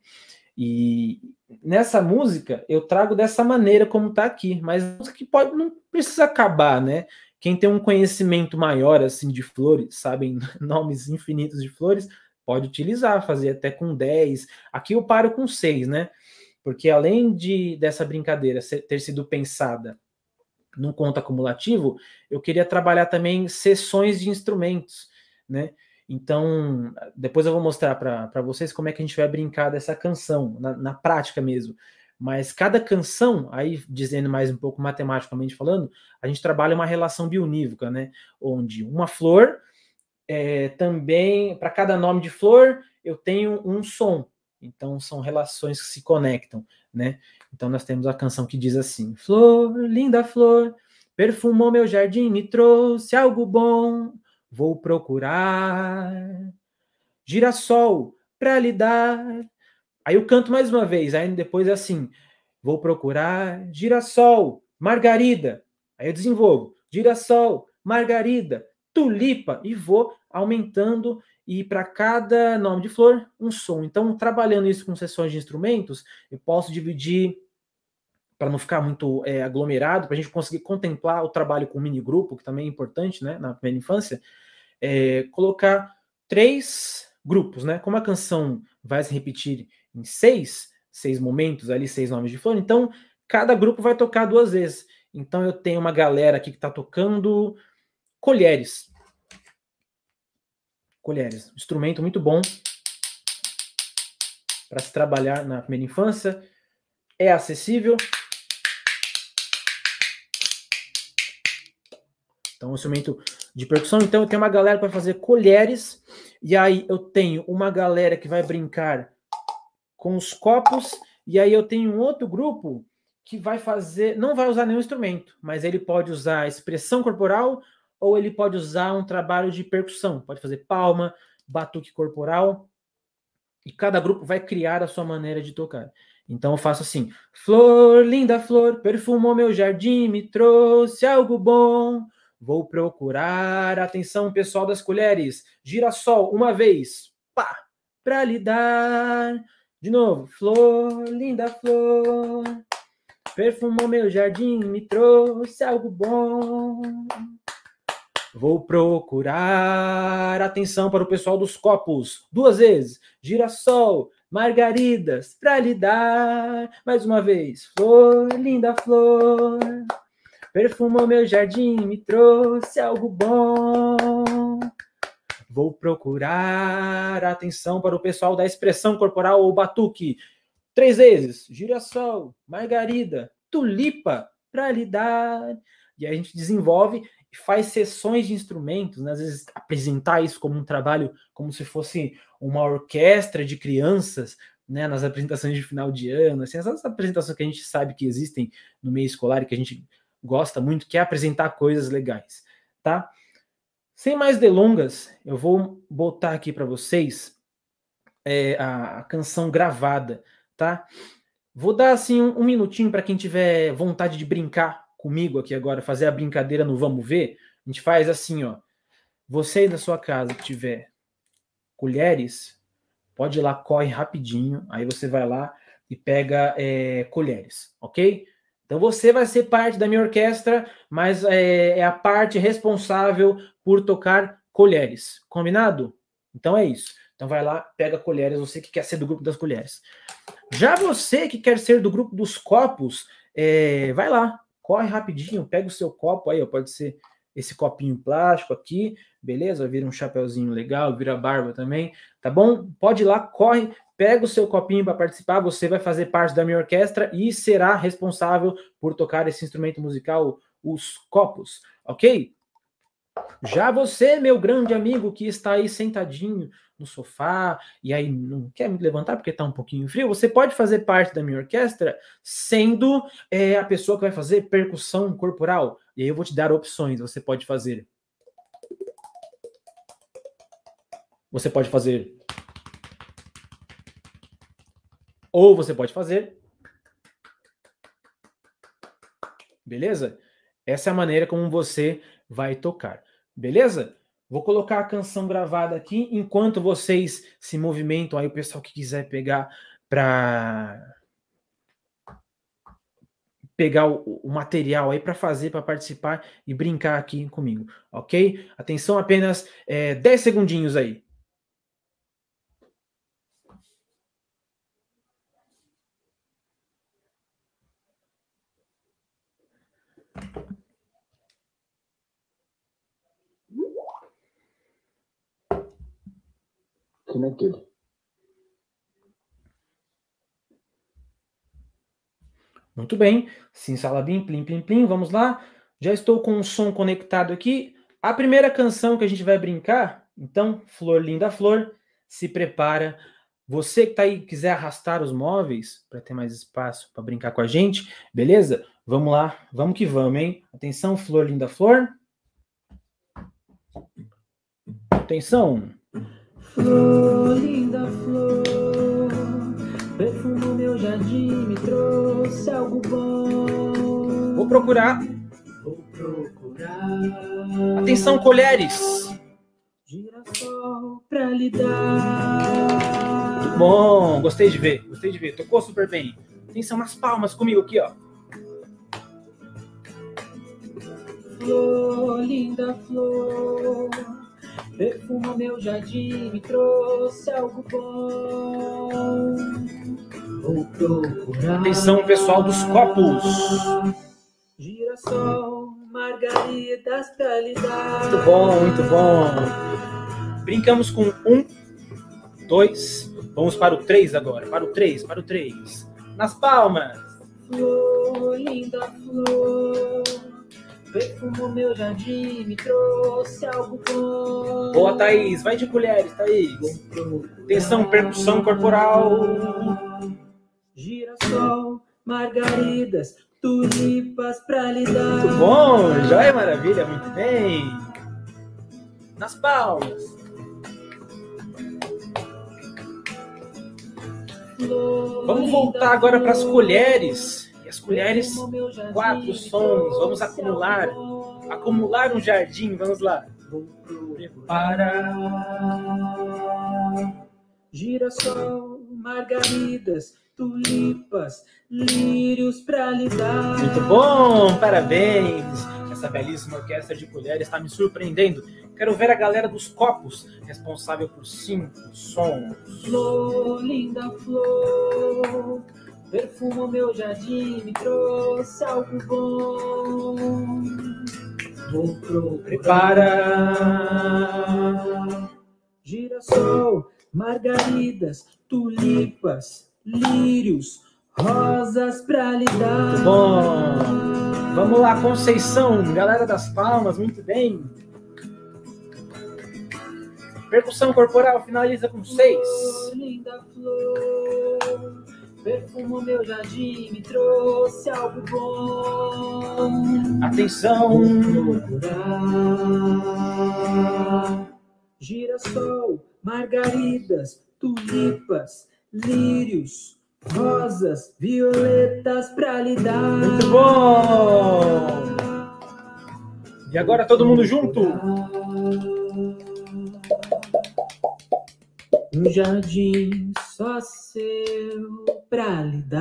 E nessa música eu trago dessa maneira como tá aqui, mas que pode não precisa acabar, né? Quem tem um conhecimento maior assim de flores, sabem nomes infinitos de flores, pode utilizar, fazer até com 10. Aqui eu paro com 6, né? Porque além de dessa brincadeira ter sido pensada num conto acumulativo, eu queria trabalhar também sessões de instrumentos, né? Então, depois eu vou mostrar para vocês como é que a gente vai brincar dessa canção, na, na, prática mesmo. Mas cada canção, aí dizendo mais um pouco matematicamente falando, a gente trabalha uma relação bionívoca, né? Onde uma flor é, também, para cada nome de flor, eu tenho um som. Então são relações que se conectam, né? Então nós temos a canção que diz assim: Flor, linda flor, perfumou meu jardim, me trouxe algo bom. Vou procurar girassol para lhe dar. Aí eu canto mais uma vez, aí depois é assim: Vou procurar girassol, margarida. Aí eu desenvolvo: girassol, margarida, tulipa e vou aumentando e para cada nome de flor, um som. Então, trabalhando isso com sessões de instrumentos, eu posso dividir para não ficar muito é, aglomerado, para a gente conseguir contemplar o trabalho com mini grupo, que também é importante, né, na primeira infância, é, colocar três grupos, né? Como a canção vai se repetir em seis, seis momentos ali, seis nomes de flor, então cada grupo vai tocar duas vezes. Então eu tenho uma galera aqui que está tocando colheres colheres. Instrumento muito bom para se trabalhar na primeira infância. É acessível. Então, um instrumento de percussão. Então, eu tenho uma galera para fazer colheres. E aí, eu tenho uma galera que vai brincar com os copos. E aí, eu tenho um outro grupo que vai fazer, não vai usar nenhum instrumento, mas ele pode usar expressão corporal ou ele pode usar um trabalho de percussão, pode fazer palma, batuque corporal, e cada grupo vai criar a sua maneira de tocar. Então eu faço assim: Flor, linda flor, perfumou meu jardim, me trouxe algo bom. Vou procurar atenção pessoal das colheres. Girassol, uma vez, pá, pra lhe dar. De novo, flor, linda flor, perfumou meu jardim, me trouxe algo bom. Vou procurar atenção para o pessoal dos copos. Duas vezes. Girassol, margaridas, para lhe dar. Mais uma vez. Flor, linda flor. Perfumou meu jardim, me trouxe algo bom. Vou procurar atenção para o pessoal da expressão corporal ou batuque. Três vezes. Girassol, margarida, tulipa, para lhe dar. E aí a gente desenvolve faz sessões de instrumentos, né? às vezes apresentar isso como um trabalho, como se fosse uma orquestra de crianças, né? nas apresentações de final de ano, assim, essas apresentações que a gente sabe que existem no meio escolar e que a gente gosta muito, que é apresentar coisas legais, tá? Sem mais delongas, eu vou botar aqui para vocês é, a, a, canção gravada, tá? Vou dar assim um, um minutinho para quem tiver vontade de brincar comigo aqui agora, fazer a brincadeira no Vamos Ver, a gente faz assim, ó. Você da sua casa que tiver colheres, pode ir lá, corre rapidinho. Aí você vai lá e pega é, colheres, ok? Então você vai ser parte da minha orquestra, mas é, é a parte responsável por tocar colheres. Combinado? Então é isso. Então vai lá, pega colheres, você que quer ser do grupo das colheres. Já você que quer ser do grupo dos copos, é, vai lá, corre rapidinho, pega o seu copo aí, ó, pode ser esse copinho plástico aqui, beleza? Vira um chapeuzinho legal, vira barba também, tá bom? Pode ir lá, corre, pega o seu copinho para participar, você vai fazer parte da minha orquestra e será responsável por tocar esse instrumento musical, os copos, ok? Já você, meu grande amigo que está aí sentadinho no sofá e aí não quer me levantar porque está um pouquinho frio, você pode fazer parte da minha orquestra sendo é, a pessoa que vai fazer percussão corporal. E aí eu vou te dar opções. Você pode fazer. Você pode fazer. Ou você pode fazer. Beleza? Essa é a maneira como você vai tocar. Beleza? Vou colocar a canção gravada aqui enquanto vocês se movimentam aí, o pessoal que quiser pegar para pegar o, o, material aí para fazer, para participar e brincar aqui comigo, ok? Atenção, apenas é, 10 segundinhos aí. Connected. Muito bem. Sim, Salabim, plim, plim, plim. Vamos lá. Já estou com o som conectado aqui. A primeira canção que a gente vai brincar, então, Flor Linda Flor, se prepara. Você que está aí, quiser arrastar os móveis para ter mais espaço para brincar com a gente, beleza? Vamos lá, vamos que vamos, hein? Atenção, Flor Linda Flor. Atenção. Flor, linda flor, perfumo meu jardim, me trouxe algo bom. Vou procurar. Vou procurar. Atenção, colheres. Girassol pra lhe dar. Muito bom, gostei de ver, gostei de ver. Tocou super bem. Atenção nas palmas comigo aqui, ó. Flor, linda flor Perfuma meu jardim, me trouxe algo bom. Vou procurar. Atenção, pessoal dos copos. Girassol, margaridas pra dar. Muito bom, muito bom. Brincamos com um, dois. Vamos para o três agora. Para o três, para o três. Nas palmas. Flor, linda flor. Perfumo meu jardim, me trouxe algo bom. Boa, Thaís. Vai de colheres, Thaís. Atenção, percussão corporal. Girassol, margaridas, tulipas pra lhe dar. Muito bom, joia maravilha, muito bem. Nas palmas. Vamos voltar agora para as colheres as colheres, quatro sons. Vamos acumular, acumular um jardim. Vamos lá. Para girassol, margaridas, tulipas, lírios para lhe dar. Muito bom, parabéns. Essa belíssima orquestra de colheres está me surpreendendo. Quero ver a galera dos copos, responsável por cinco sons. Flor, linda flor, Perfumo meu jardim, me trouxe algo bom. Vou preparar girassol, margaridas, tulipas, lírios, rosas pra lhe dar. Muito bom. Vamos lá, Conceição, galera das palmas, muito bem. Percussão corporal finaliza com seis. Linda flor. Perfumo meu jardim, me trouxe algo bom. Atenção! Procurar. Girassol, margaridas, tulipas, lírios, rosas, violetas pra lhe dar. Muito bom! E agora todo mundo junto? Um jardim só seu pra lhe dar.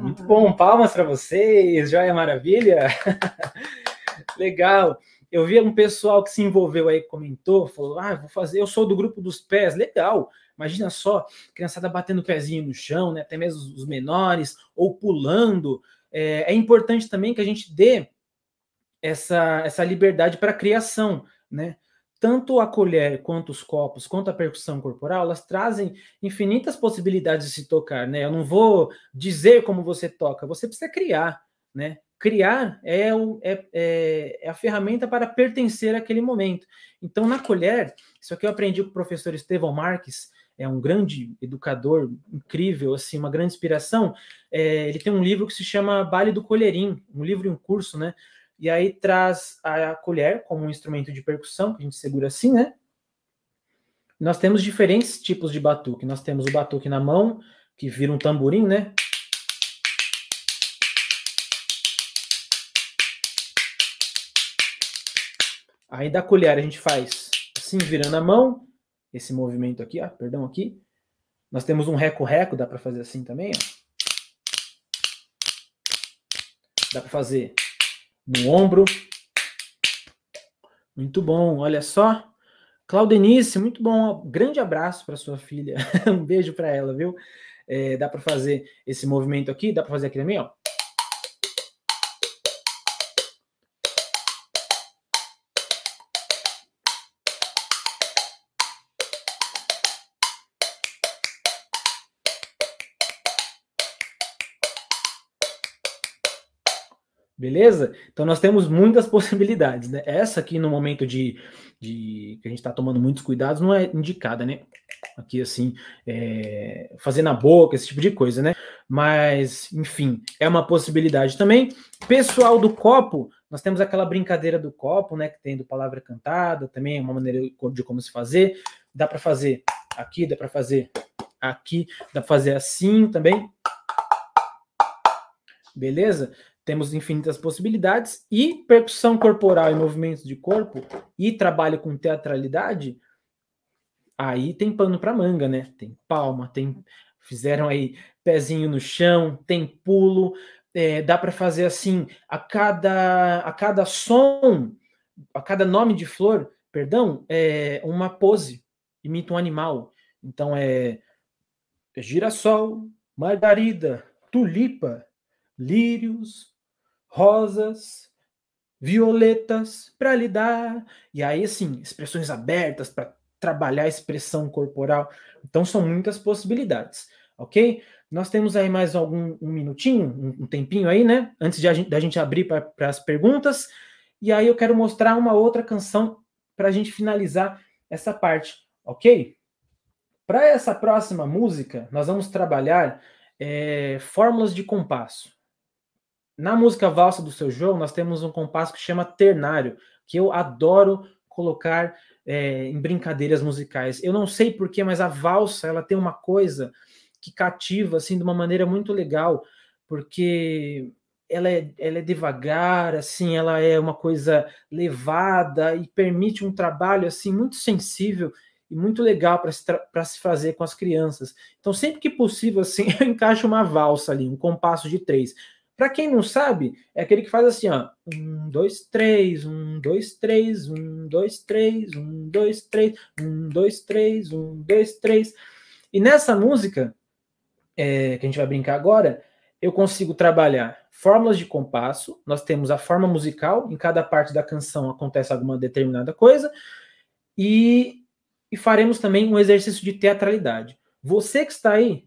Muito bom, palmas para vocês, joia maravilha. Legal. Eu vi um pessoal que se envolveu aí, comentou, falou: Ah, vou fazer, eu sou do grupo dos pés, legal. Imagina só, criançada batendo pezinho no chão, né? Até mesmo os menores, ou pulando. É, é importante também que a gente dê essa, essa liberdade para criação, né? Tanto a colher quanto os copos, quanto a percussão corporal, elas trazem infinitas possibilidades de se tocar, né? Eu não vou dizer como você toca, você precisa criar, né? Criar é, o, é, é, é a ferramenta para pertencer àquele momento. Então, na colher, isso aqui eu aprendi com o professor Estevão Marques, é um grande educador, incrível, assim, uma grande inspiração. É, ele tem um livro que se chama Baile do Colherim, um livro e um curso, né? E aí traz a colher como um instrumento de percussão, que a gente segura assim, né? Nós temos diferentes tipos de batuque. Nós temos o batuque na mão, que vira um tamborim, né? Aí da colher a gente faz assim, virando a mão, esse movimento aqui, ó, perdão, aqui. Nós temos um reco-reco, dá para fazer assim também, ó. Dá para fazer no ombro. Muito bom, olha só. Claudenice, muito bom. Grande abraço para sua filha. um beijo para ela, viu? É, dá para fazer esse movimento aqui, dá para fazer aqui também, ó. Beleza? Então nós temos muitas possibilidades, né? Essa aqui no momento de, de que a gente está tomando muitos cuidados não é indicada, né? Aqui assim, é, fazer na boca, esse tipo de coisa, né? Mas, enfim, é uma possibilidade também. Pessoal do copo, nós temos aquela brincadeira do copo, né? Que tem do palavra cantada, também é uma maneira de como se fazer. Dá para fazer aqui, dá para fazer aqui, dá para fazer assim também. Beleza? Temos infinitas possibilidades e percussão corporal e movimentos de corpo e trabalho com teatralidade, aí tem pano para manga, né? Tem palma, tem fizeram aí pezinho no chão, tem pulo, é, dá para fazer assim a cada a cada som, a cada nome de flor, perdão, é uma pose, imita um animal. Então é girassol, margarida, tulipa, lírios, rosas, violetas para lidar. E aí, assim, expressões abertas para trabalhar a expressão corporal. Então, são muitas possibilidades, ok? Nós temos aí mais algum um minutinho, um, um tempinho aí, né? Antes de a gente, da gente abrir para as perguntas. E aí eu quero mostrar uma outra canção para a gente finalizar essa parte, ok? Para essa próxima música, nós vamos trabalhar é, fórmulas de compasso. Na música Valsa do Seu João, nós temos um compasso que chama ternário, que eu adoro colocar é, em brincadeiras musicais. Eu não sei porquê, mas a valsa ela tem uma coisa que cativa assim de uma maneira muito legal, porque ela é, ela é devagar, assim, ela é uma coisa levada e permite um trabalho assim muito sensível e muito legal para se, se fazer com as crianças. Então, sempre que possível, assim, eu encaixo uma valsa ali, um compasso de três. Para quem não sabe, é aquele que faz assim, ó. Um, dois, três, um, dois, três, um, dois, três, um, dois, três, um, dois, três, um, dois, três. E nessa música, é, que a gente vai brincar agora, eu consigo trabalhar fórmulas de compasso. Nós temos a forma musical, em cada parte da canção acontece alguma determinada coisa, e, e faremos também um exercício de teatralidade. Você que está aí,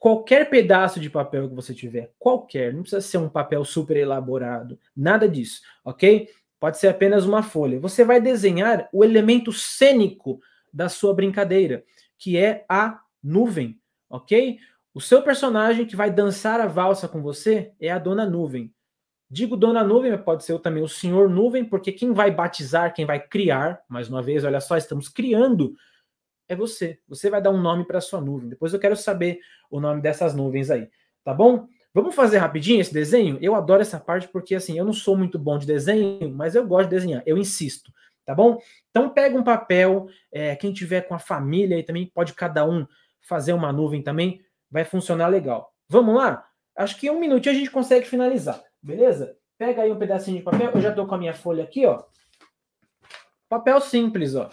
qualquer pedaço de papel que você tiver, qualquer, não precisa ser um papel super elaborado, nada disso, ok? Pode ser apenas uma folha. Você vai desenhar o elemento cênico da sua brincadeira, que é a nuvem, ok? O seu personagem que vai dançar a valsa com você é a Dona Nuvem. Digo Dona Nuvem, mas pode ser também o Senhor Nuvem, porque quem vai batizar, quem vai criar, mais uma vez, olha só, estamos criando é você. Você vai dar um nome para sua nuvem. Depois eu quero saber o nome dessas nuvens aí, tá bom? Vamos fazer rapidinho esse desenho? Eu adoro essa parte porque assim, eu não sou muito bom de desenho, mas eu gosto de desenhar, eu insisto, tá bom? Então pega um papel, é, quem tiver com a família aí também pode cada um fazer uma nuvem também, vai funcionar legal. Vamos lá? Acho que em um minutinho a gente consegue finalizar, beleza? Pega aí um pedacinho de papel, eu já tô com a minha folha aqui, ó. Papel simples, ó.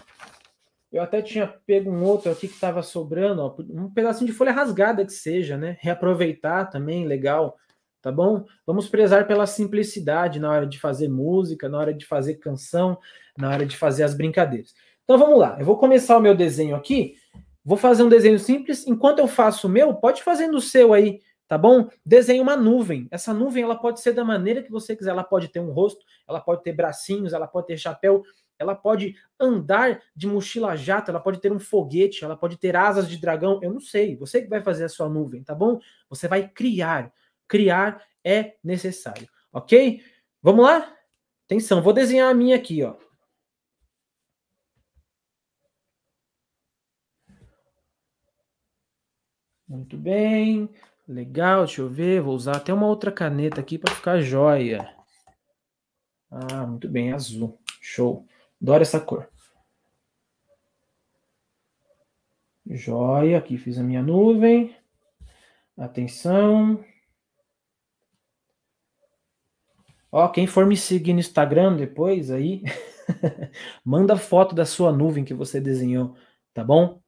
Eu até tinha pego um outro aqui que estava sobrando, ó, um pedacinho de folha rasgada que seja, né? Reaproveitar também, legal. tá bom? Vamos prezar pela simplicidade na hora de fazer música, na hora de fazer canção, na hora de fazer as brincadeiras. Então vamos lá, eu vou começar o meu desenho aqui. Vou fazer um desenho simples. Enquanto eu faço o meu, pode fazer no seu aí, tá bom? Desenhe uma nuvem. Essa nuvem ela pode ser da maneira que você quiser. Ela pode ter um rosto, ela pode ter bracinhos, ela pode ter chapéu, ela pode andar de mochila jato, ela pode ter um foguete, ela pode ter asas de dragão. Eu não sei. Você que vai fazer a sua nuvem, tá bom? Você vai criar. Criar é necessário, ok? Vamos lá? Atenção, vou desenhar a minha aqui, ó. Muito bem. Legal, deixa eu ver. Vou usar até uma outra caneta aqui para ficar joia. Ah, muito bem, azul. Show. Adoro essa cor. Joia, aqui fiz a minha nuvem. Atenção. Ó, quem for me seguir no Instagram depois aí, manda foto da sua nuvem que você desenhou, tá bom?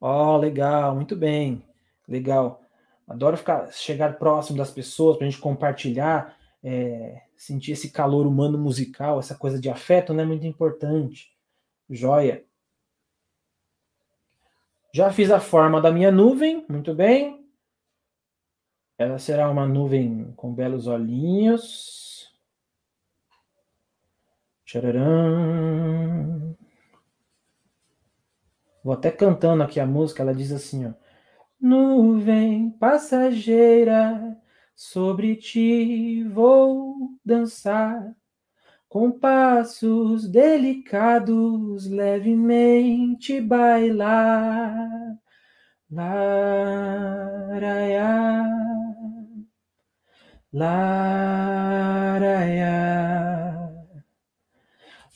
Ó, legal, muito bem, legal. Adoro ficar, chegar próximo das pessoas para a gente compartilhar, é, sentir esse calor humano musical, essa coisa de afeto, né? Muito importante. Joia. Já fiz a forma da minha nuvem, muito bem. Ela será uma nuvem com belos olhinhos. Tcharam. Vou até cantando aqui a música, ela diz assim, ó. Nuvem passageira, sobre ti vou dançar, com passos delicados, levemente bailar. Laraiá, laraiá.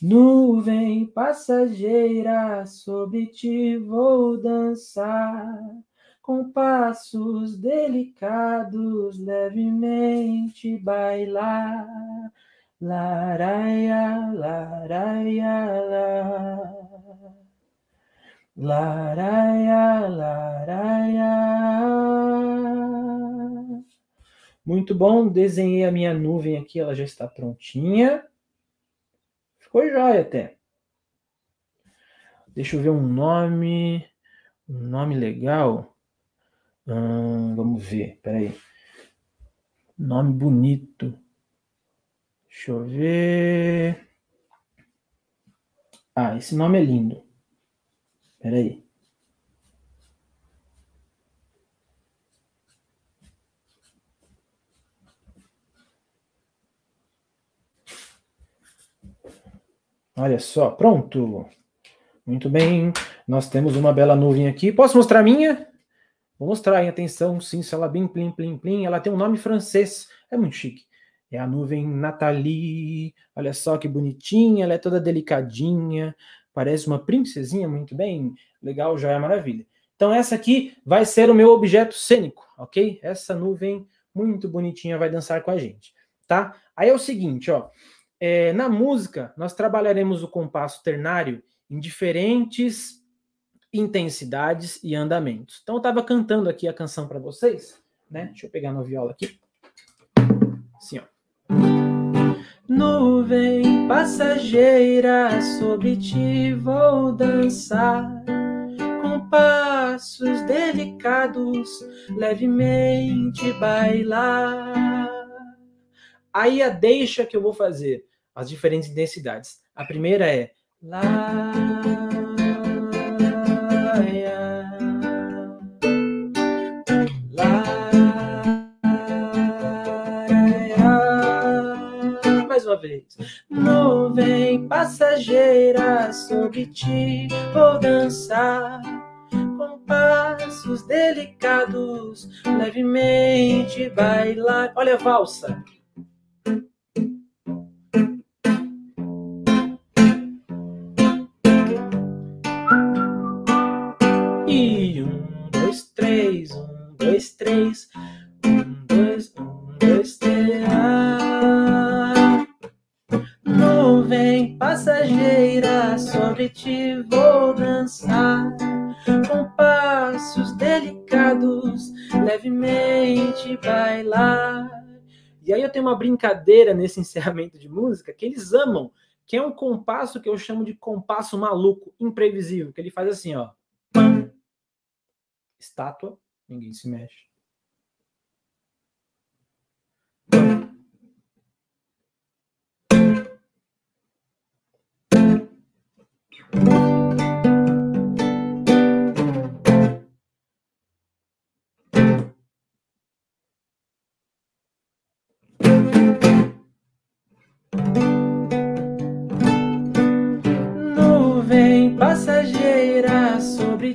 Nuvem passageira, sobre ti vou dançar, com passos delicados, levemente bailar. Laraia, laraia, lá. Laraia, laraia. Muito bom, desenhei a minha nuvem aqui, ela já está prontinha. Ficou jóia até. Deixa eu ver um nome. Um nome legal. Hum, vamos ver, peraí. Nome bonito. Deixa eu ver. Ah, esse nome é lindo. Peraí. Olha só, pronto. Muito bem. Nós temos uma bela nuvem aqui. Posso mostrar a minha? Vou mostrar, em atenção, sim, se ela bem plim, plim, plim. Ela tem um nome francês. É muito chique. É a nuvem Nathalie. Olha só que bonitinha. Ela é toda delicadinha. Parece uma princesinha, muito bem. Legal, é maravilha. Então, essa aqui vai ser o meu objeto cênico, ok? Essa nuvem muito bonitinha vai dançar com a gente, tá? Aí é o seguinte, ó. É, na música, nós trabalharemos o compasso ternário em diferentes intensidades e andamentos. Então, eu estava cantando aqui a canção para vocês, né? Deixa eu pegar no viola aqui. Assim, ó. Nuvem passageira, sobre ti vou dançar, com passos delicados, levemente bailar. Aí a deixa que eu vou fazer, as diferentes intensidades. A primeira é lá, vez. Nuvem passageira sobre ti vou dançar com passos delicados, levemente bailar. Olha a valsa. três. Um, uma brincadeira nesse encerramento de música que eles amam, que é um compasso que eu chamo de compasso maluco, imprevisível, que ele faz assim, ó. Estátua, ninguém se mexe.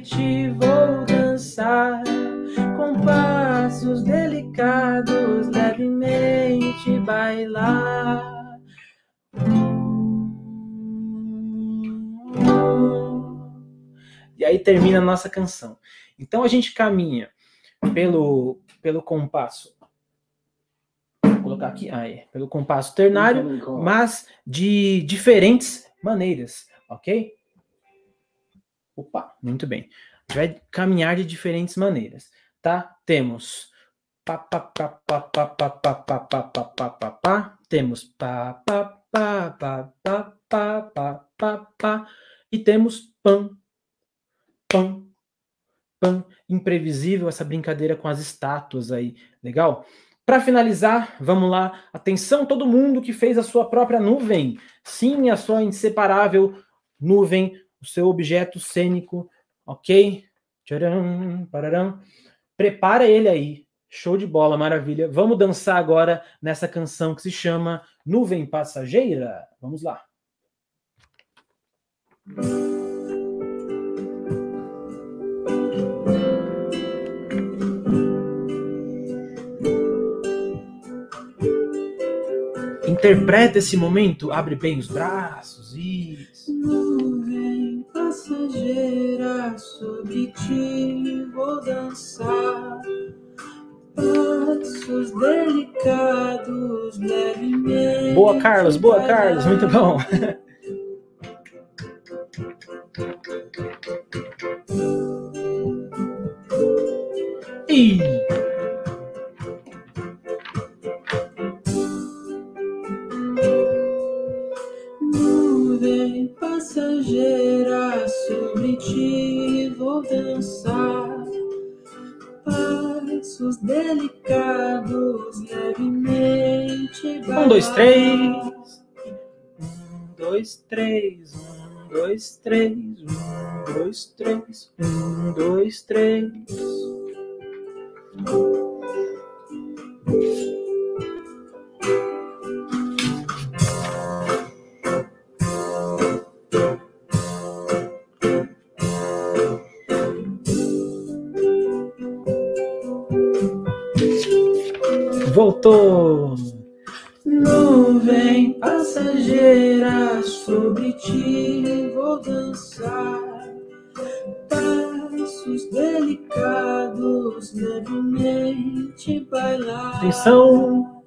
Ti vou dançar com passos delicados levemente bailar. E aí termina a nossa canção. Então a gente caminha pelo, pelo compasso. Vou colocar aqui, ah, é, pelo compasso ternário, mas de diferentes maneiras, ok? Opa, muito bem. Vai caminhar de diferentes maneiras, tá? Temos pá, pá, pá, pá, pá, pá, pá, pá, pá, pá, pá, pá, pá. temos pá, pá, pá, pá, pá, pá, pá, pá, pá, e temos pam, pam, pam, imprevisível essa brincadeira com as estátuas aí, legal? Para finalizar, vamos lá. Atenção todo mundo que fez a sua própria nuvem. Sim, a sua inseparável nuvem, o seu objeto cênico, ok? Tcharam, pararam. Prepara ele aí. Show de bola, maravilha. Vamos dançar agora nessa canção que se chama Nuvem Passageira. Vamos lá. Interpreta esse momento, abre bem os braços, isso. Passageira sobre ti vou dançar. Passos delicados, levemente. Boa, Carlos, boa, Carlos, muito bom. Ih. Dois, três. Um, dois, três. Um, dois, três. Um, dois, três. Um, dois, três. Voltou. Nuvem passageira sobre ti vou dançar. Passos delicados, levemente bailar. Atenção.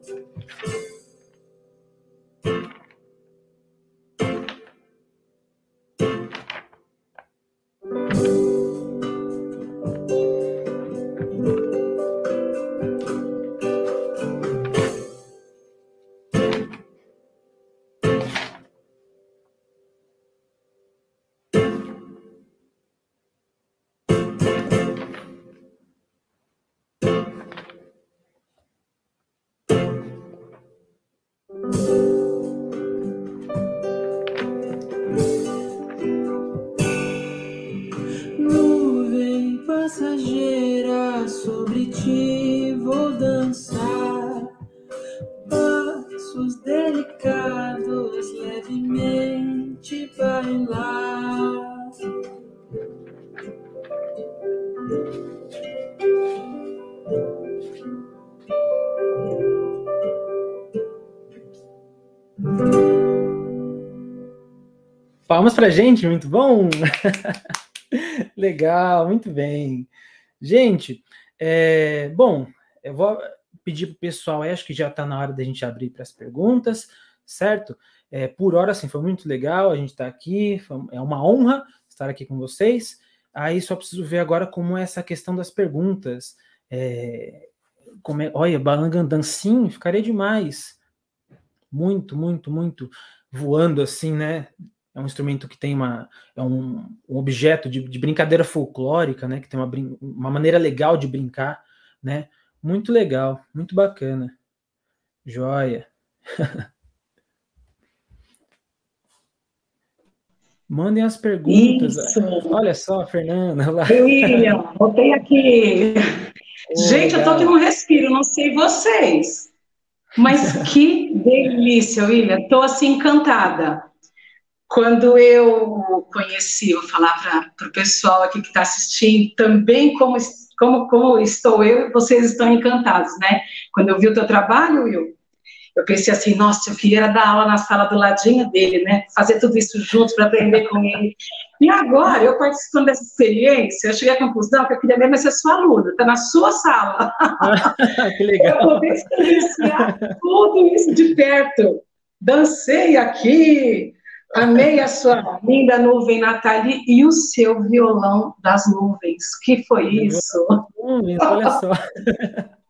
Palmas pra gente, muito bom. Legal, muito bem. Gente, é, bom, eu vou pedir para o pessoal, acho que já está na hora da gente abrir para as perguntas, certo? É, por hora, assim, foi muito legal, a gente está aqui, foi- é uma honra estar aqui com vocês. Aí só preciso ver agora como é essa questão das perguntas. É, como é, olha, balangandã, sim, ficaria demais. Muito, muito, muito voando assim, né? É um instrumento que tem uma. É um, um objeto de, de, brincadeira folclórica, né? Que tem uma, uma maneira legal de brincar, né? Muito legal, muito bacana. Joia. Mandem as perguntas. Isso. Olha só, Fernanda. Lá. William, botei aqui. Gente, eu tô aqui no respiro, não sei vocês. Mas que delícia, William. Estou assim encantada. Quando eu conheci, vou falar para o pessoal aqui que está assistindo, também como, como, como estou eu, vocês estão encantados, né? Quando eu vi o teu trabalho, Will, eu pensei assim, nossa, eu queria dar aula na sala do ladinho dele, né? Fazer tudo isso junto para aprender com ele. E agora, eu participando dessa experiência, eu cheguei à conclusão que eu queria mesmo ser sua aluna, está na sua sala. que legal. Eu poder experienciar tudo isso de perto. Dancei aqui, amei a sua linda nuvem, Nathalie, e o seu violão das nuvens. Que foi isso? Nuvens, olha só.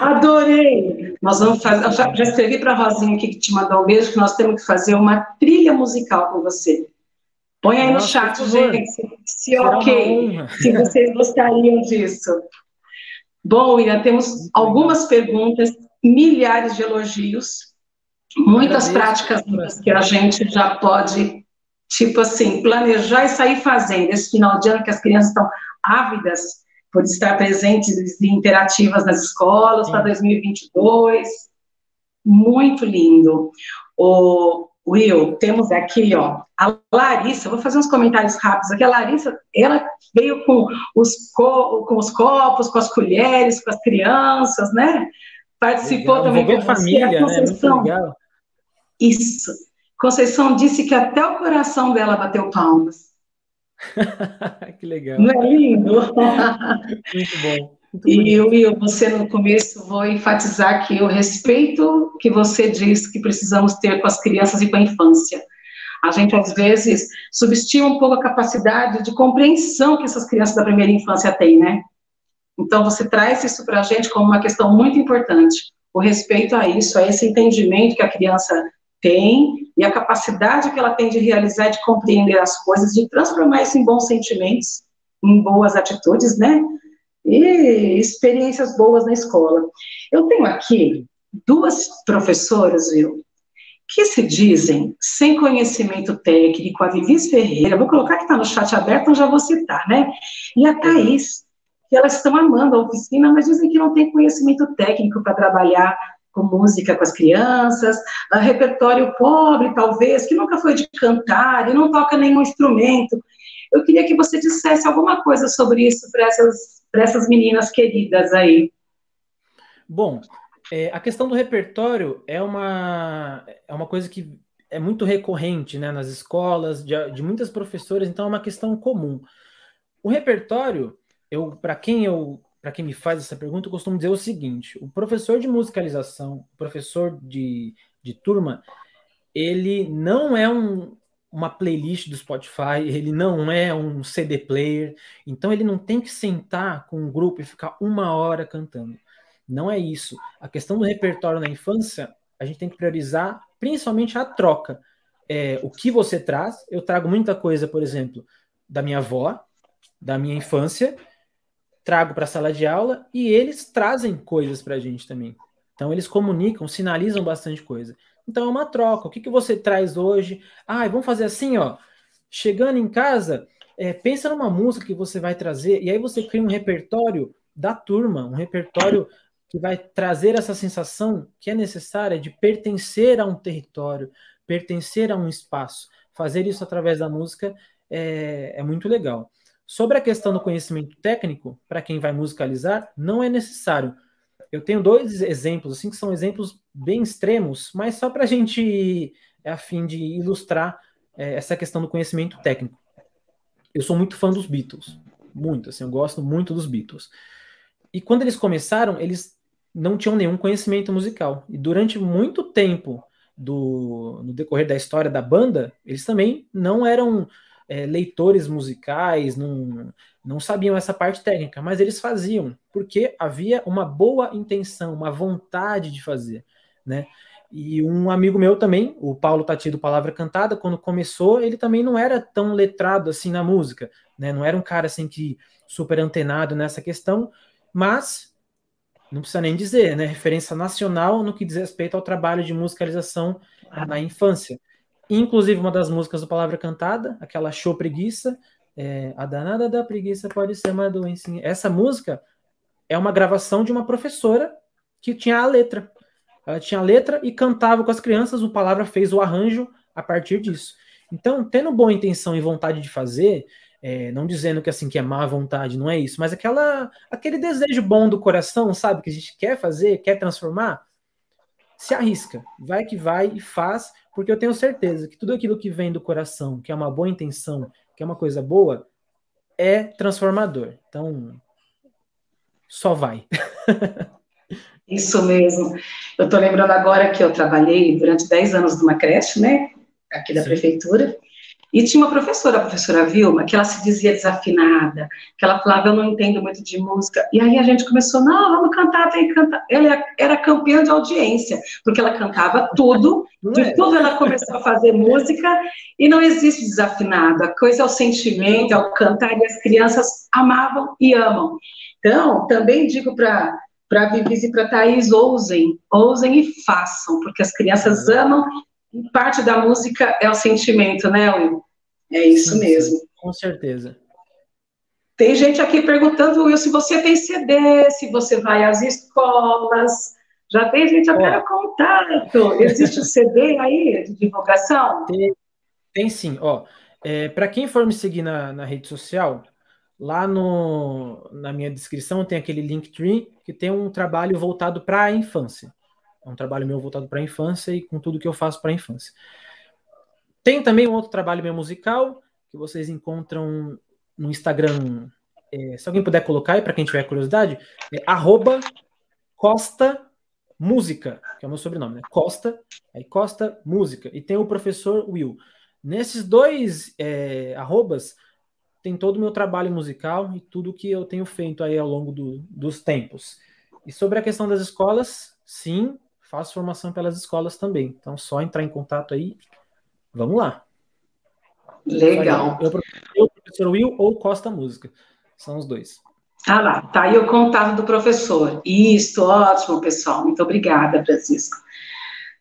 Adorei! Nós vamos fazer. Eu já, já escrevi para a Rosinha aqui que te mandou um beijo, que nós temos que fazer uma trilha musical com você. Põe aí Nossa, no chat, gente, se, se ok, se vocês gostariam disso. Bom, William, temos algumas perguntas, milhares de elogios, muitas práticas que a gente já pode, tipo assim, planejar e sair fazendo. Esse final de ano que as crianças estão ávidas por estar presentes e interativas nas escolas para 2022. Muito lindo. O Will, temos aqui, ó, a Larissa, vou fazer uns comentários rápidos aqui. A Larissa, ela veio com os, co, com os copos, com as colheres, com as crianças, né? Participou legal, também com família, a Conceição. Né? Isso. Conceição disse que até o coração dela bateu palmas. que legal. Não é lindo? Muito bom. Muito e Will, você no começo vou enfatizar que o respeito que você diz que precisamos ter com as crianças e com a infância. A gente às vezes subestima um pouco a capacidade de compreensão que essas crianças da primeira infância têm, né? Então você traz isso para a gente como uma questão muito importante. O respeito a isso, a esse entendimento que a criança tem e a capacidade que ela tem de realizar, de compreender as coisas, de transformar isso em bons sentimentos, em boas atitudes, né? E experiências boas na escola. Eu tenho aqui duas professoras, viu, que se dizem sem conhecimento técnico, a Vivis Ferreira, vou colocar que está no chat aberto, então já vou citar, né? E a Thaís, que elas estão amando a oficina, mas dizem que não tem conhecimento técnico para trabalhar com música com as crianças, uh, repertório pobre, talvez, que nunca foi de cantar e não toca nenhum instrumento. Eu queria que você dissesse alguma coisa sobre isso para essas, essas meninas queridas aí. Bom, é, a questão do repertório é uma, é uma coisa que é muito recorrente né, nas escolas, de, de muitas professoras, então é uma questão comum. O repertório, eu para quem eu para quem me faz essa pergunta, eu costumo dizer o seguinte: o professor de musicalização, o professor de, de turma, ele não é um, uma playlist do Spotify, ele não é um CD player, então ele não tem que sentar com um grupo e ficar uma hora cantando. Não é isso. A questão do repertório na infância, a gente tem que priorizar principalmente a troca. É, o que você traz, eu trago muita coisa, por exemplo, da minha avó, da minha infância, trago para a sala de aula e eles trazem coisas para a gente também. Então eles comunicam, sinalizam bastante coisa. Então é uma troca. O que, que você traz hoje? Ah, vamos fazer assim, ó. Chegando em casa, é, pensa numa música que você vai trazer e aí você cria um repertório da turma, um repertório que vai trazer essa sensação que é necessária de pertencer a um território, pertencer a um espaço. Fazer isso através da música é, é muito legal. Sobre a questão do conhecimento técnico, para quem vai musicalizar, não é necessário. Eu tenho dois exemplos, assim, que são exemplos bem extremos, mas só para a gente, é, a fim de ilustrar é, essa questão do conhecimento técnico. Eu sou muito fã dos Beatles, muito, assim, eu gosto muito dos Beatles. E quando eles começaram, eles não tinham nenhum conhecimento musical. E durante muito tempo do, no decorrer da história da banda, eles também não eram é, leitores musicais, não, não sabiam essa parte técnica, mas eles faziam, porque havia uma boa intenção, uma vontade de fazer, né? E um amigo meu também, o Paulo Tati do Palavra Cantada, quando começou, ele também não era tão letrado assim na música, né? Não era um cara assim que super antenado nessa questão, mas não precisa nem dizer, né? Referência nacional no que diz respeito ao trabalho de musicalização na infância. Inclusive, uma das músicas do Palavra Cantada, aquela Show Preguiça, é, A Danada da Preguiça Pode Ser uma Doença. Essa música é uma gravação de uma professora que tinha a letra. Ela tinha a letra e cantava com as crianças, o Palavra fez o arranjo a partir disso. Então, tendo boa intenção e vontade de fazer, é, não dizendo que assim que é má vontade, não é isso, mas aquela aquele desejo bom do coração, sabe, que a gente quer fazer, quer transformar, se arrisca, vai que vai e faz, porque eu tenho certeza que tudo aquilo que vem do coração, que é uma boa intenção, que é uma coisa boa, é transformador. Então, só vai. Isso mesmo. Eu estou lembrando agora que eu trabalhei durante 10 anos numa creche, né? Aqui da Sim. prefeitura. E tinha uma professora, a professora Vilma, que ela se dizia desafinada, que ela falava, eu não entendo muito de música. E aí a gente começou, não, vamos cantar, tem que cantar. Ela era campeã de audiência, porque ela cantava tudo, de é? tudo ela começou a fazer música, e não existe desafinado. A coisa é o sentimento, é o cantar, e as crianças amavam e amam. Então, também digo para para a Vivis e para Thaís, ousem, ousem e façam, porque as crianças amam parte da música é o sentimento, né, Will? É isso sim, mesmo. Sim, com certeza. Tem gente aqui perguntando, Will, se você tem CD, se você vai às escolas. Já tem gente, eu quero contato. Existe o CD aí de divulgação? Tem, tem sim. Ó, é, Para quem for me seguir na, na rede social, lá no, na minha descrição tem aquele Linktree que tem um trabalho voltado para a infância. É um trabalho meu voltado para a infância e com tudo que eu faço para a infância. Tem também um outro trabalho meu musical que vocês encontram no Instagram. É, se alguém puder colocar aí, para quem tiver curiosidade, é arroba Costa Música, que é o meu sobrenome, né? Costa, aí Costa Música. E tem o professor Will. Nesses dois é, arrobas tem todo o meu trabalho musical e tudo que eu tenho feito aí ao longo do, dos tempos. E sobre a questão das escolas, sim, faço formação pelas escolas também. Então, só entrar em contato aí. Vamos lá. Legal. Eu, eu professor Will ou Costa Música. São os dois. Ah lá, tá aí o contato do professor. Isso, ótimo, pessoal. Muito obrigada, Francisco.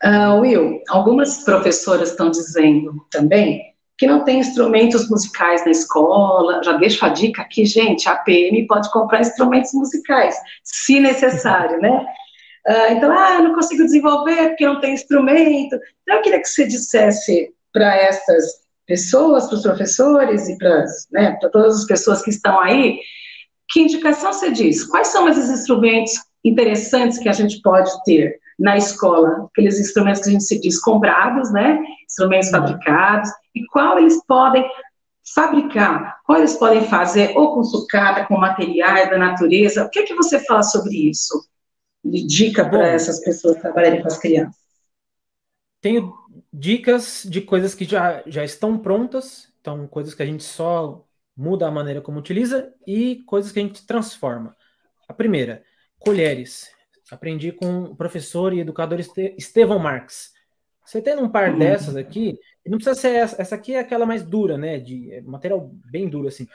Uh, Will, algumas professoras estão dizendo também que não tem instrumentos musicais na escola. Já deixo a dica aqui, gente, a PM pode comprar instrumentos musicais, se necessário, né? Uh, então, ah, não consigo desenvolver porque não tem instrumento. Então, eu queria que você dissesse para essas pessoas, para os professores e para né, todas as pessoas que estão aí, que indicação você diz? Quais são esses instrumentos interessantes que a gente pode ter na escola? Aqueles instrumentos que a gente se diz comprados, né? Instrumentos uhum. fabricados, e qual eles podem fabricar, qual eles podem fazer, ou com sucata, com materiais da natureza. O que, é que você fala sobre isso? De dica para essas pessoas trabalharem com as crianças? Tenho dicas de coisas que já, já estão prontas, então coisas que a gente só muda a maneira como utiliza e coisas que a gente transforma. A primeira, colheres. Aprendi com o professor e educador Estevão Marques. Você tendo um par uhum. dessas aqui, não precisa ser essa, essa aqui é aquela mais dura, né? De é material bem duro assim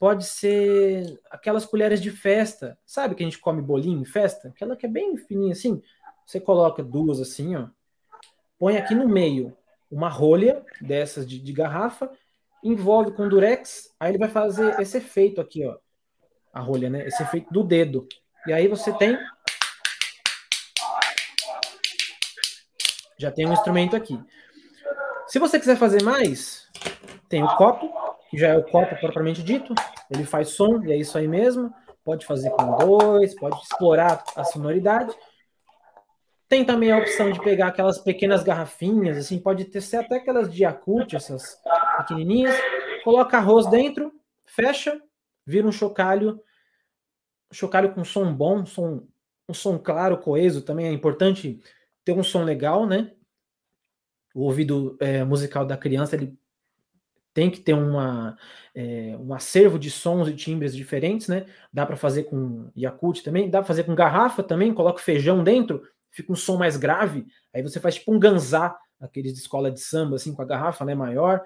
pode ser aquelas colheres de festa, sabe que a gente come bolinho em festa? Aquela que é bem fininha assim. Você coloca duas assim, ó. Põe aqui no meio uma rolha dessas de, de garrafa, envolve com durex, aí ele vai fazer esse efeito aqui, ó. A rolha, né? Esse efeito do dedo. E aí você tem. Já tem um instrumento aqui. Se você quiser fazer mais, tem o copo, que já é o copo propriamente dito, ele faz som e é isso aí mesmo. Pode fazer com dois, pode explorar a sonoridade. Tem também a opção de pegar aquelas pequenas garrafinhas, assim, pode ter ser até aquelas de Yakult, essas pequenininhas. Coloca arroz dentro, fecha, vira um chocalho, chocalho com som bom, som, um som claro, coeso. Também é importante ter um som legal, né? O ouvido é, musical da criança ele tem que ter uma, é, um acervo de sons e timbres diferentes, né? Dá para fazer com Yakult também, dá para fazer com garrafa também, coloca feijão dentro, fica um som mais grave, aí você faz tipo um ganzá, aqueles de escola de samba, assim, com a garrafa né, maior.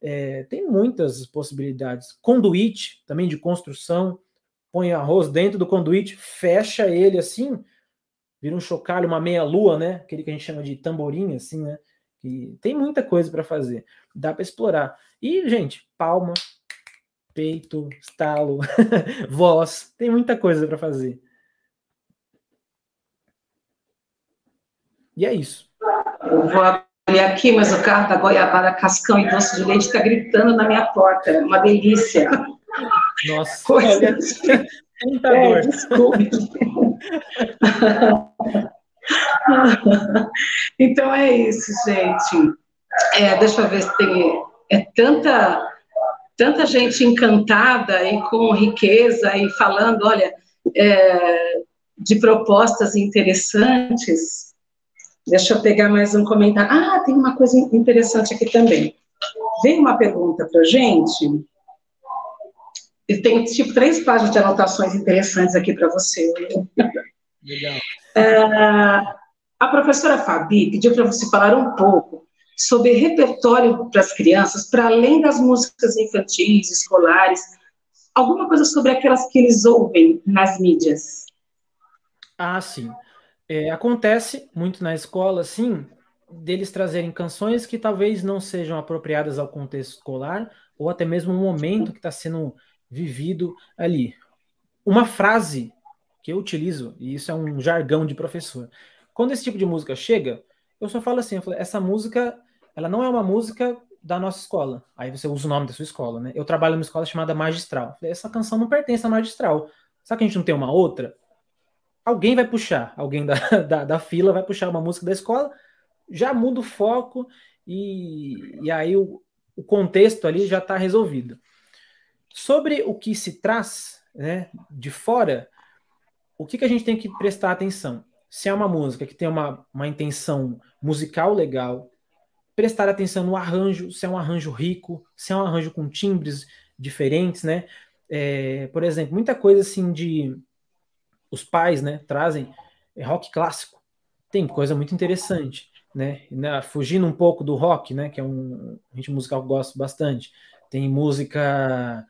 É, tem muitas possibilidades. Conduíte, também de construção, põe arroz dentro do conduíte, fecha ele assim, vira um chocalho, uma meia-lua, né? Aquele que a gente chama de tamborim, assim, né? E tem muita coisa para fazer, dá para explorar. E, gente, palma, peito, estalo, voz, tem muita coisa para fazer. E é isso. Eu vou abrir aqui, mas o carro da Goiabara Cascão e Doce de Leite está gritando na minha porta. É uma delícia. Nossa, Coisa olha, é, desculpe. então é isso, gente. É, deixa eu ver se tem. É tanta, tanta gente encantada e com riqueza e falando, olha, é, de propostas interessantes. Deixa eu pegar mais um comentário. Ah, tem uma coisa interessante aqui também. Veio uma pergunta para gente. Tenho tipo três páginas de anotações interessantes aqui para você. Legal. É, a professora Fabi pediu para você falar um pouco sobre repertório para as crianças, para além das músicas infantis, escolares, alguma coisa sobre aquelas que eles ouvem nas mídias. Ah, sim. É, acontece muito na escola, sim, deles trazerem canções que talvez não sejam apropriadas ao contexto escolar, ou até mesmo o momento que está sendo vivido ali. Uma frase que eu utilizo, e isso é um jargão de professor. Quando esse tipo de música chega, eu só falo assim, falo, essa música, ela não é uma música da nossa escola. Aí você usa o nome da sua escola, né? Eu trabalho numa escola chamada Magistral. Falei, essa canção não pertence à Magistral. Sabe que a gente não tem uma outra? Alguém vai puxar, alguém da, da, da fila vai puxar uma música da escola, já muda o foco e, e aí o, o contexto ali já está resolvido. Sobre o que se traz né, de fora, o que, que a gente tem que prestar atenção? Se é uma música que tem uma, uma intenção musical legal, prestar atenção no arranjo, se é um arranjo rico, se é um arranjo com timbres diferentes, né? É, por exemplo, muita coisa assim de os pais, né, trazem é, rock clássico. Tem coisa muito interessante, né? Fugindo um pouco do rock, né, que é um ritmo musical que eu gosto bastante. Tem música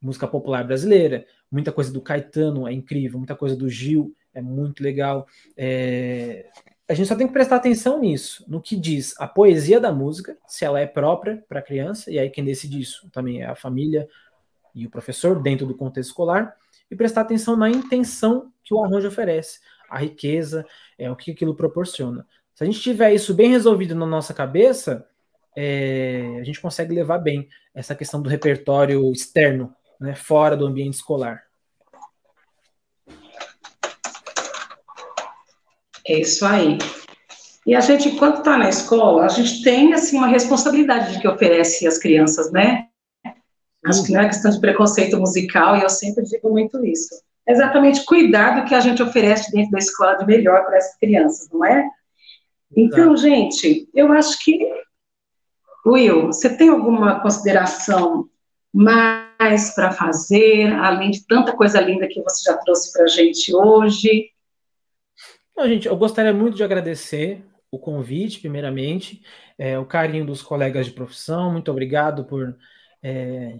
música popular brasileira, muita coisa do Caetano é incrível, muita coisa do Gil é muito legal. É... A gente só tem que prestar atenção nisso, no que diz a poesia da música, se ela é própria para a criança, e aí quem decide isso também é a família e o professor dentro do contexto escolar, e prestar atenção na intenção que o arranjo oferece, a riqueza, é o que aquilo proporciona. Se a gente tiver isso bem resolvido na nossa cabeça, é, a gente consegue levar bem essa questão do repertório externo né, fora do ambiente escolar. É isso aí. E a gente, enquanto está na escola, a gente tem assim uma responsabilidade de que oferece às crianças, né? Acho que não é questão de preconceito musical, e eu sempre digo muito isso. É exatamente cuidar do que a gente oferece dentro da escola de melhor para essas crianças, não é? Então, gente, eu acho que. Will, você tem alguma consideração mais para fazer, além de tanta coisa linda que você já trouxe para a gente hoje? Não, gente, eu gostaria muito de agradecer o convite, primeiramente, é, o carinho dos colegas de profissão, muito obrigado por, é,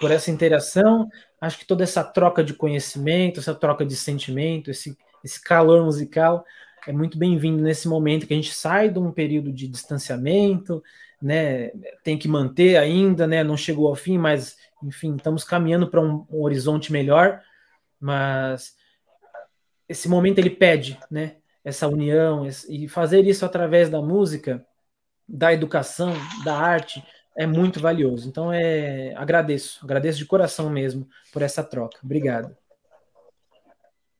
por essa interação. Acho que toda essa troca de conhecimento, essa troca de sentimento, esse, esse calor musical é muito bem-vindo nesse momento que a gente sai de um período de distanciamento, né, tem que manter ainda, né, não chegou ao fim, mas enfim, estamos caminhando para um, um, horizonte melhor, mas esse momento ele pede, né, essa união e fazer isso através da música, da educação, da arte é muito valioso. Então é agradeço, agradeço de coração mesmo por essa troca. Obrigado.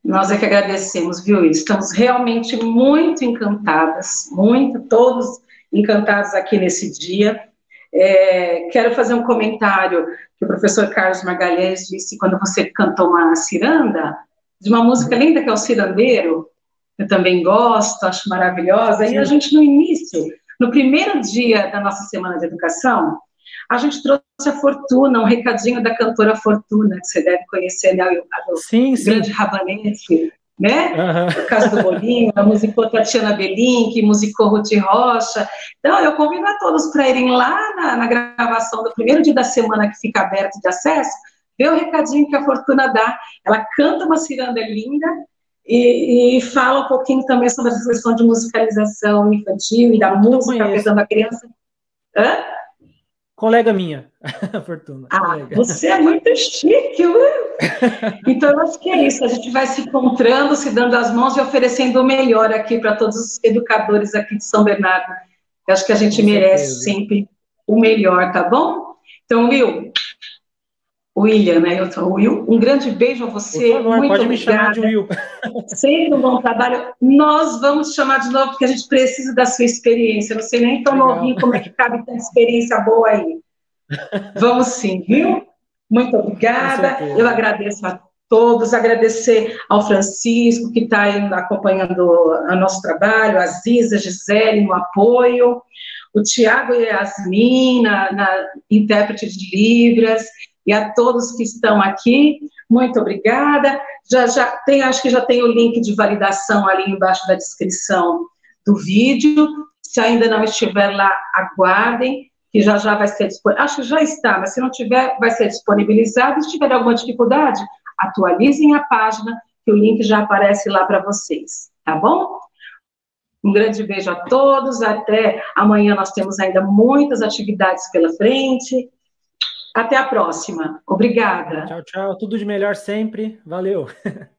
Nós é que agradecemos, viu? Estamos realmente muito encantadas, muito, todos encantados aqui nesse dia. É, quero fazer um comentário que o professor Carlos Magalhães disse quando você cantou uma ciranda, de uma música linda que é o Cirandeiro, eu também gosto, acho maravilhosa, Sim. e a gente no início, no primeiro dia da nossa Semana de Educação, A gente trouxe a Fortuna, um recadinho da cantora Fortuna, que você deve conhecer, né? O sim, sim. grande rabanete, né? Uhum. O caso do Bolinho, a musicou Tatiana Belink, musicou Ruth Rocha. Então, eu convido a todos para irem lá na, na, gravação do primeiro dia da semana que fica aberto de acesso, ver o recadinho que a Fortuna dá. Ela canta uma ciranda linda, e, e, fala um pouquinho também sobre essa questão de musicalização infantil e da música afetando a criança. Hã? Colega minha, Fortuna. Ah, colega. você é muito chique, uh! Então, eu acho que é isso. A gente vai se encontrando, se dando as mãos e oferecendo o melhor aqui para todos os educadores aqui de São Bernardo. Eu acho que a gente Com merece certeza. sempre o melhor, tá bom? Então, Will, William, né? Eu sou Will. Um grande beijo a você. Por favor, Muito pode obrigada. me chamar de Will. Sempre um bom trabalho. Nós vamos chamar de novo, porque a gente precisa da sua experiência. Não sei nem tão Legal. novinho como é que cabe tanta experiência boa aí. Vamos sim, viu? Muito obrigada. Eu agradeço a todos, agradecer ao Francisco, que está acompanhando o nosso trabalho, a Ziza, a Gisele, no apoio, o Tiago e a Yasmin, na, na intérprete de Libras, e a todos que estão aqui, muito obrigada. Já, já tem, acho que já tem o link de validação ali embaixo da descrição do vídeo. Se ainda não estiver lá, aguardem, que já já vai ser disponibilizado. Acho que já está, mas se não tiver, vai ser disponibilizado. Se tiver alguma dificuldade, atualizem a página, que o link já aparece lá para vocês, tá bom? Um grande beijo a todos, até amanhã nós temos ainda muitas atividades pela frente. Até a próxima. Obrigada. Tchau, tchau. Tudo de melhor sempre. Valeu.